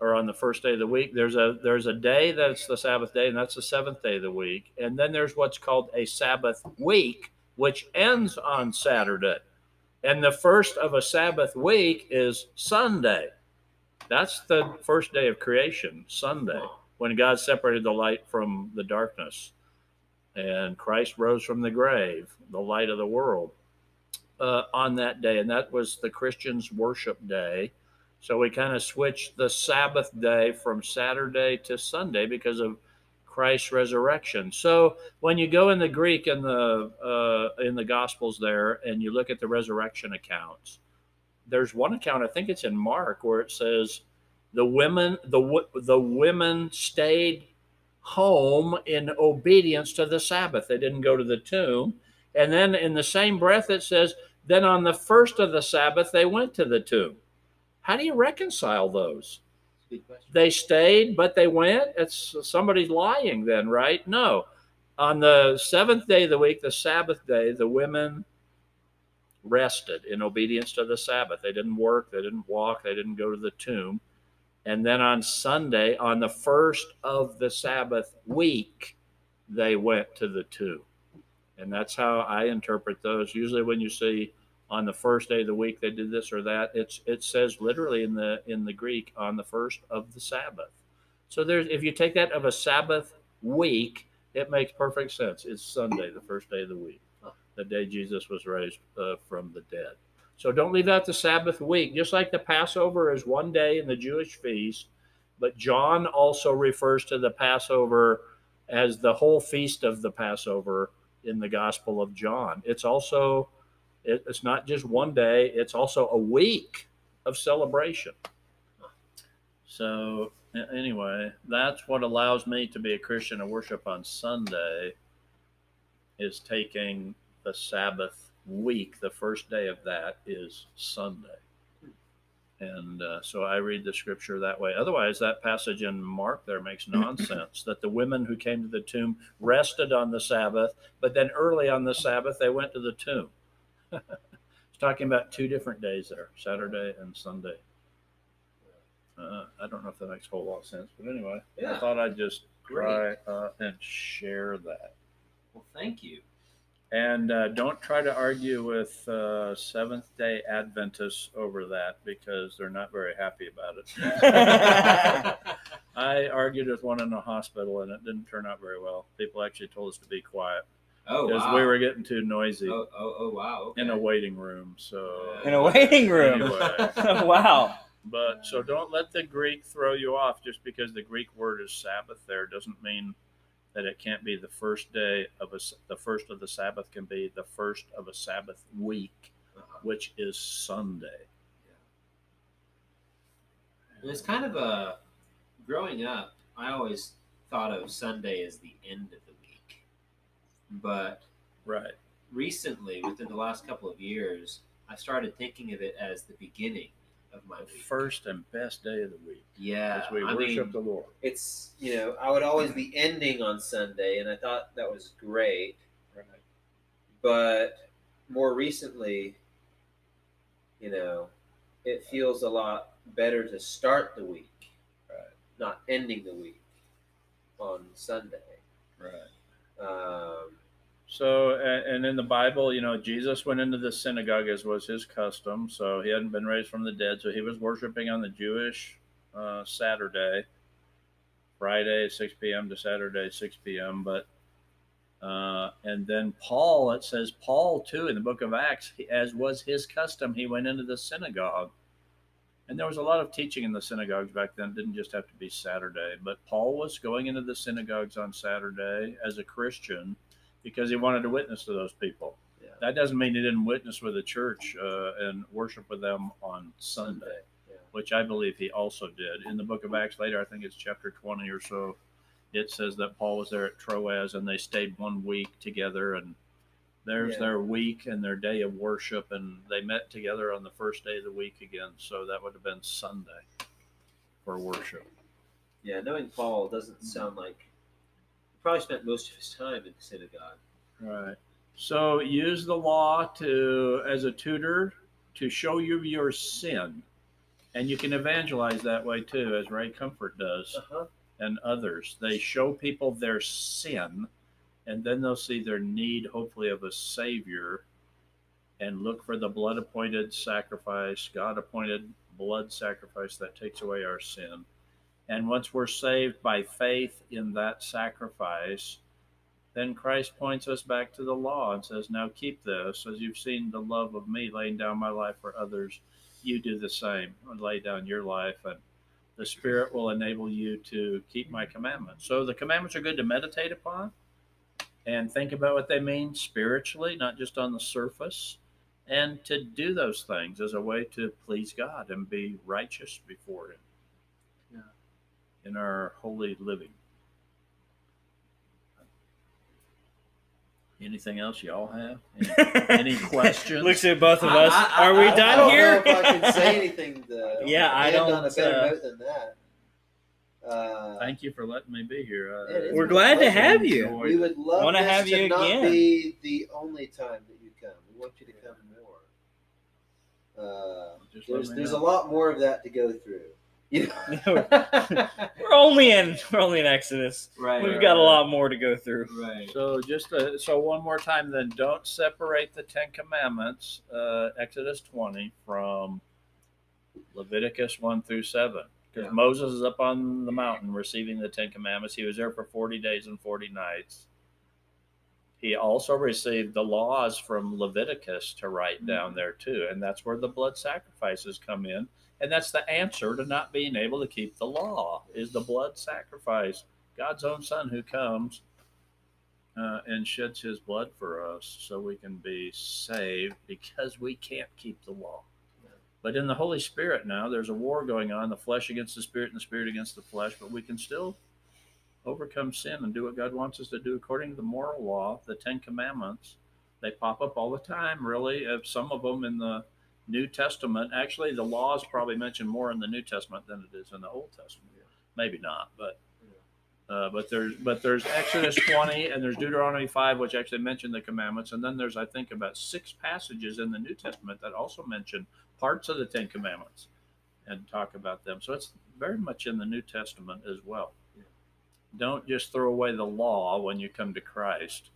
or on the first day of the week. There's a there's a day that's the Sabbath day, and that's the seventh day of the week. And then there's what's called a Sabbath week, which ends on Saturday. And the first of a Sabbath week is Sunday. That's the first day of creation, Sunday, when God separated the light from the darkness. And Christ rose from the grave, the light of the world, uh, on that day. And that was the Christians' worship day. So we kind of switched the Sabbath day from Saturday to Sunday because of Christ's resurrection. So when you go in the Greek in the uh, in the Gospels there and you look at the resurrection accounts, there's one account I think it's in Mark where it says the women the the women stayed home in obedience to the Sabbath. They didn't go to the tomb. And then in the same breath it says then on the first of the Sabbath they went to the tomb. How do you reconcile those? They stayed, but they went. It's somebody's lying then, right? No. On the seventh day of the week, the Sabbath day, the women rested in obedience to the Sabbath. They didn't work, they didn't walk, they didn't go to the tomb. And then on Sunday, on the first of the Sabbath week, they went to the tomb. And that's how I interpret those. Usually when you see on the first day of the week they did this or that, it's it says literally in the in the Greek on the first of the Sabbath. So there's if you take that of a Sabbath week, it makes perfect sense. It's Sunday, the first day of the week, the day Jesus was raised uh, from the dead. So don't leave out the Sabbath week. Just like the Passover is one day in the Jewish feast, but John also refers to the Passover as the whole feast of the Passover in the Gospel of John. It's also it, it's not just one day; it's also a week of celebration. So anyway, that's what allows me to be a Christian and worship on Sunday. Is taking the Sabbath week. The first day of that is Sunday. And uh, so I read the scripture that way. Otherwise, that passage in Mark there makes nonsense that the women who came to the tomb rested on the Sabbath, but then early on the Sabbath they went to the tomb. it's talking about two different days there Saturday and Sunday. Uh, I don't know if that makes a whole lot of sense, but anyway, I thought I'd just try uh, and share that. Well, thank you. And uh, don't try to argue with uh, Seventh day Adventists over that because they're not very happy about it. I argued with one in a hospital and it didn't turn out very well. People actually told us to be quiet oh, because wow. we were getting too noisy Oh, oh, oh, wow. Okay. in a waiting room. So, In a waiting room. Anyway. wow. but so don't let the Greek throw you off just because the Greek word is Sabbath there doesn't mean that it can't be the first day of a the first of the Sabbath can be the first of a Sabbath week, Uh-huh. which is Sunday. And It's kind of a growing up. I always thought of Sunday as the end of the week, but Right. recently, within the last couple of years, I started thinking of it as the beginning of my week. first and best day of the week yeah, as we I worship mean, the Lord. it's you know I would always be ending on Sunday, and I thought that was great. Right. But more recently, you know, it feels a lot better to start the week, Right. not ending the week on Sunday. Right. Um, So, and in the Bible, you know, Jesus went into the synagogue as was his custom. So he hadn't been raised from the dead. So he was worshiping on the Jewish uh, Saturday, Friday, 6 p.m. to Saturday, 6 p.m. But, uh, and then Paul, it says Paul too in the book of Acts, as was his custom, he went into the synagogue. And there was a lot of teaching in the synagogues back then. It didn't just have to be Saturday. But Paul was going into the synagogues on Saturday as a Christian because he wanted to witness to those people. Yeah. That doesn't mean he didn't witness with the church uh, and worship with them on Sunday, Sunday. Yeah. which I believe he also did. In the book of Acts later, I think it's chapter 20 or so, it says that Paul was there at Troas and they stayed one week together and there's Yeah. their week and their day of worship and they met together on the first day of the week again. So that would have been Sunday for worship. Yeah, knowing Paul doesn't sound like probably spent most of his time in the synagogue. Right. So use the law to as a tutor to show you your sin. And you can evangelize that way too, as Ray Comfort does Uh-huh. and others. They show people their sin and then they'll see their need, hopefully, of a savior and look for the blood appointed sacrifice, God appointed blood sacrifice that takes away our sin. And once we're saved by faith in that sacrifice, then Christ points us back to the law and says, Now keep this, as you've seen the love of me laying down my life for others, you do the same and lay down your life, and the Spirit will enable you to keep my commandments. So the commandments are good to meditate upon and think about what they mean spiritually, not just on the surface, and to do those things as a way to please God and be righteous before Him. In our holy living. Anything else y'all have? Any, any questions? Looks at both of us. I- I- Are we I done don't here? know if I can say anything to Yeah, I end on a don't, better uh, note than that. Uh, Thank you for letting me be here. Uh, We're glad to have you. enjoyed we would love Wanna this have to you not again. be the only time that you come. We want you to come more. Uh, Just there's there's a lot more of that to go through. You we're only in we're only in Exodus. right. We've right, got a lot more to go through. Right. So just uh, so one more time, then don't separate the Ten Commandments, uh, Exodus twenty, from Leviticus one through seven, because Yeah. Moses is up on the mountain receiving the Ten Commandments. He was there for forty days and forty nights. He also received the laws from Leviticus to write down there too, and that's where the blood sacrifices come in, and that's the answer to not being able to keep the law is the blood sacrifice. God's own Son who comes uh, and sheds his blood for us so we can be saved because we can't keep the law. But in the Holy Spirit now, there's a war going on the flesh against the spirit and the spirit against the flesh, but we can still overcome sin and do what God wants us to do according to the moral law, the Ten Commandments. They pop up all the time, really. Some of them in the New Testament. Actually, the law is probably mentioned more in the New Testament than it is in the Old Testament. Maybe not, but uh, but there's but there's Exodus 20 and there's Deuteronomy 5, which actually mention the commandments, and then there's I think about six passages in the New Testament that also mention parts of the Ten Commandments and talk about them. So it's very much in the New Testament as well. Don't just throw away the law when you come to Christ.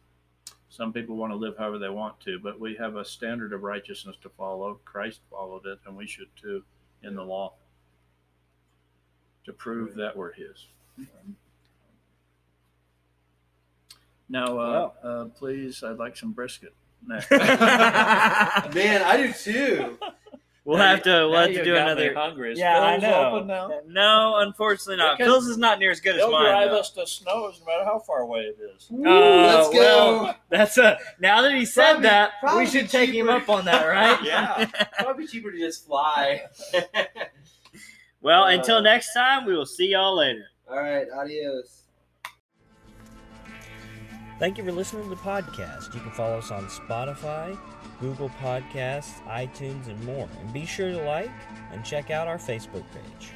Some people want to live however they want to, but we have a standard of righteousness to follow. Christ followed it, and we should too in the law to prove that we're His. Now, uh, uh, please, I'd like some brisket. Man, I do too. We'll have to we'll have to do another. Hungry. Is Yeah, I know. open now? No, unfortunately not. Because Phil's is not near as good as They'll mine. drive though. us to Snow's no matter how far away it is. Ooh, Uh, let's go. well, That's a. Now that he said Probably- that, probably we should take him up on that, right? Yeah. Probably cheaper to just fly. well, Uh, until next time, we will see y'all later. All right, adios. Thank you for listening to the podcast. You can follow us on Spotify, Google Podcasts, iTunes, and more. And be sure to like and check out our Facebook page.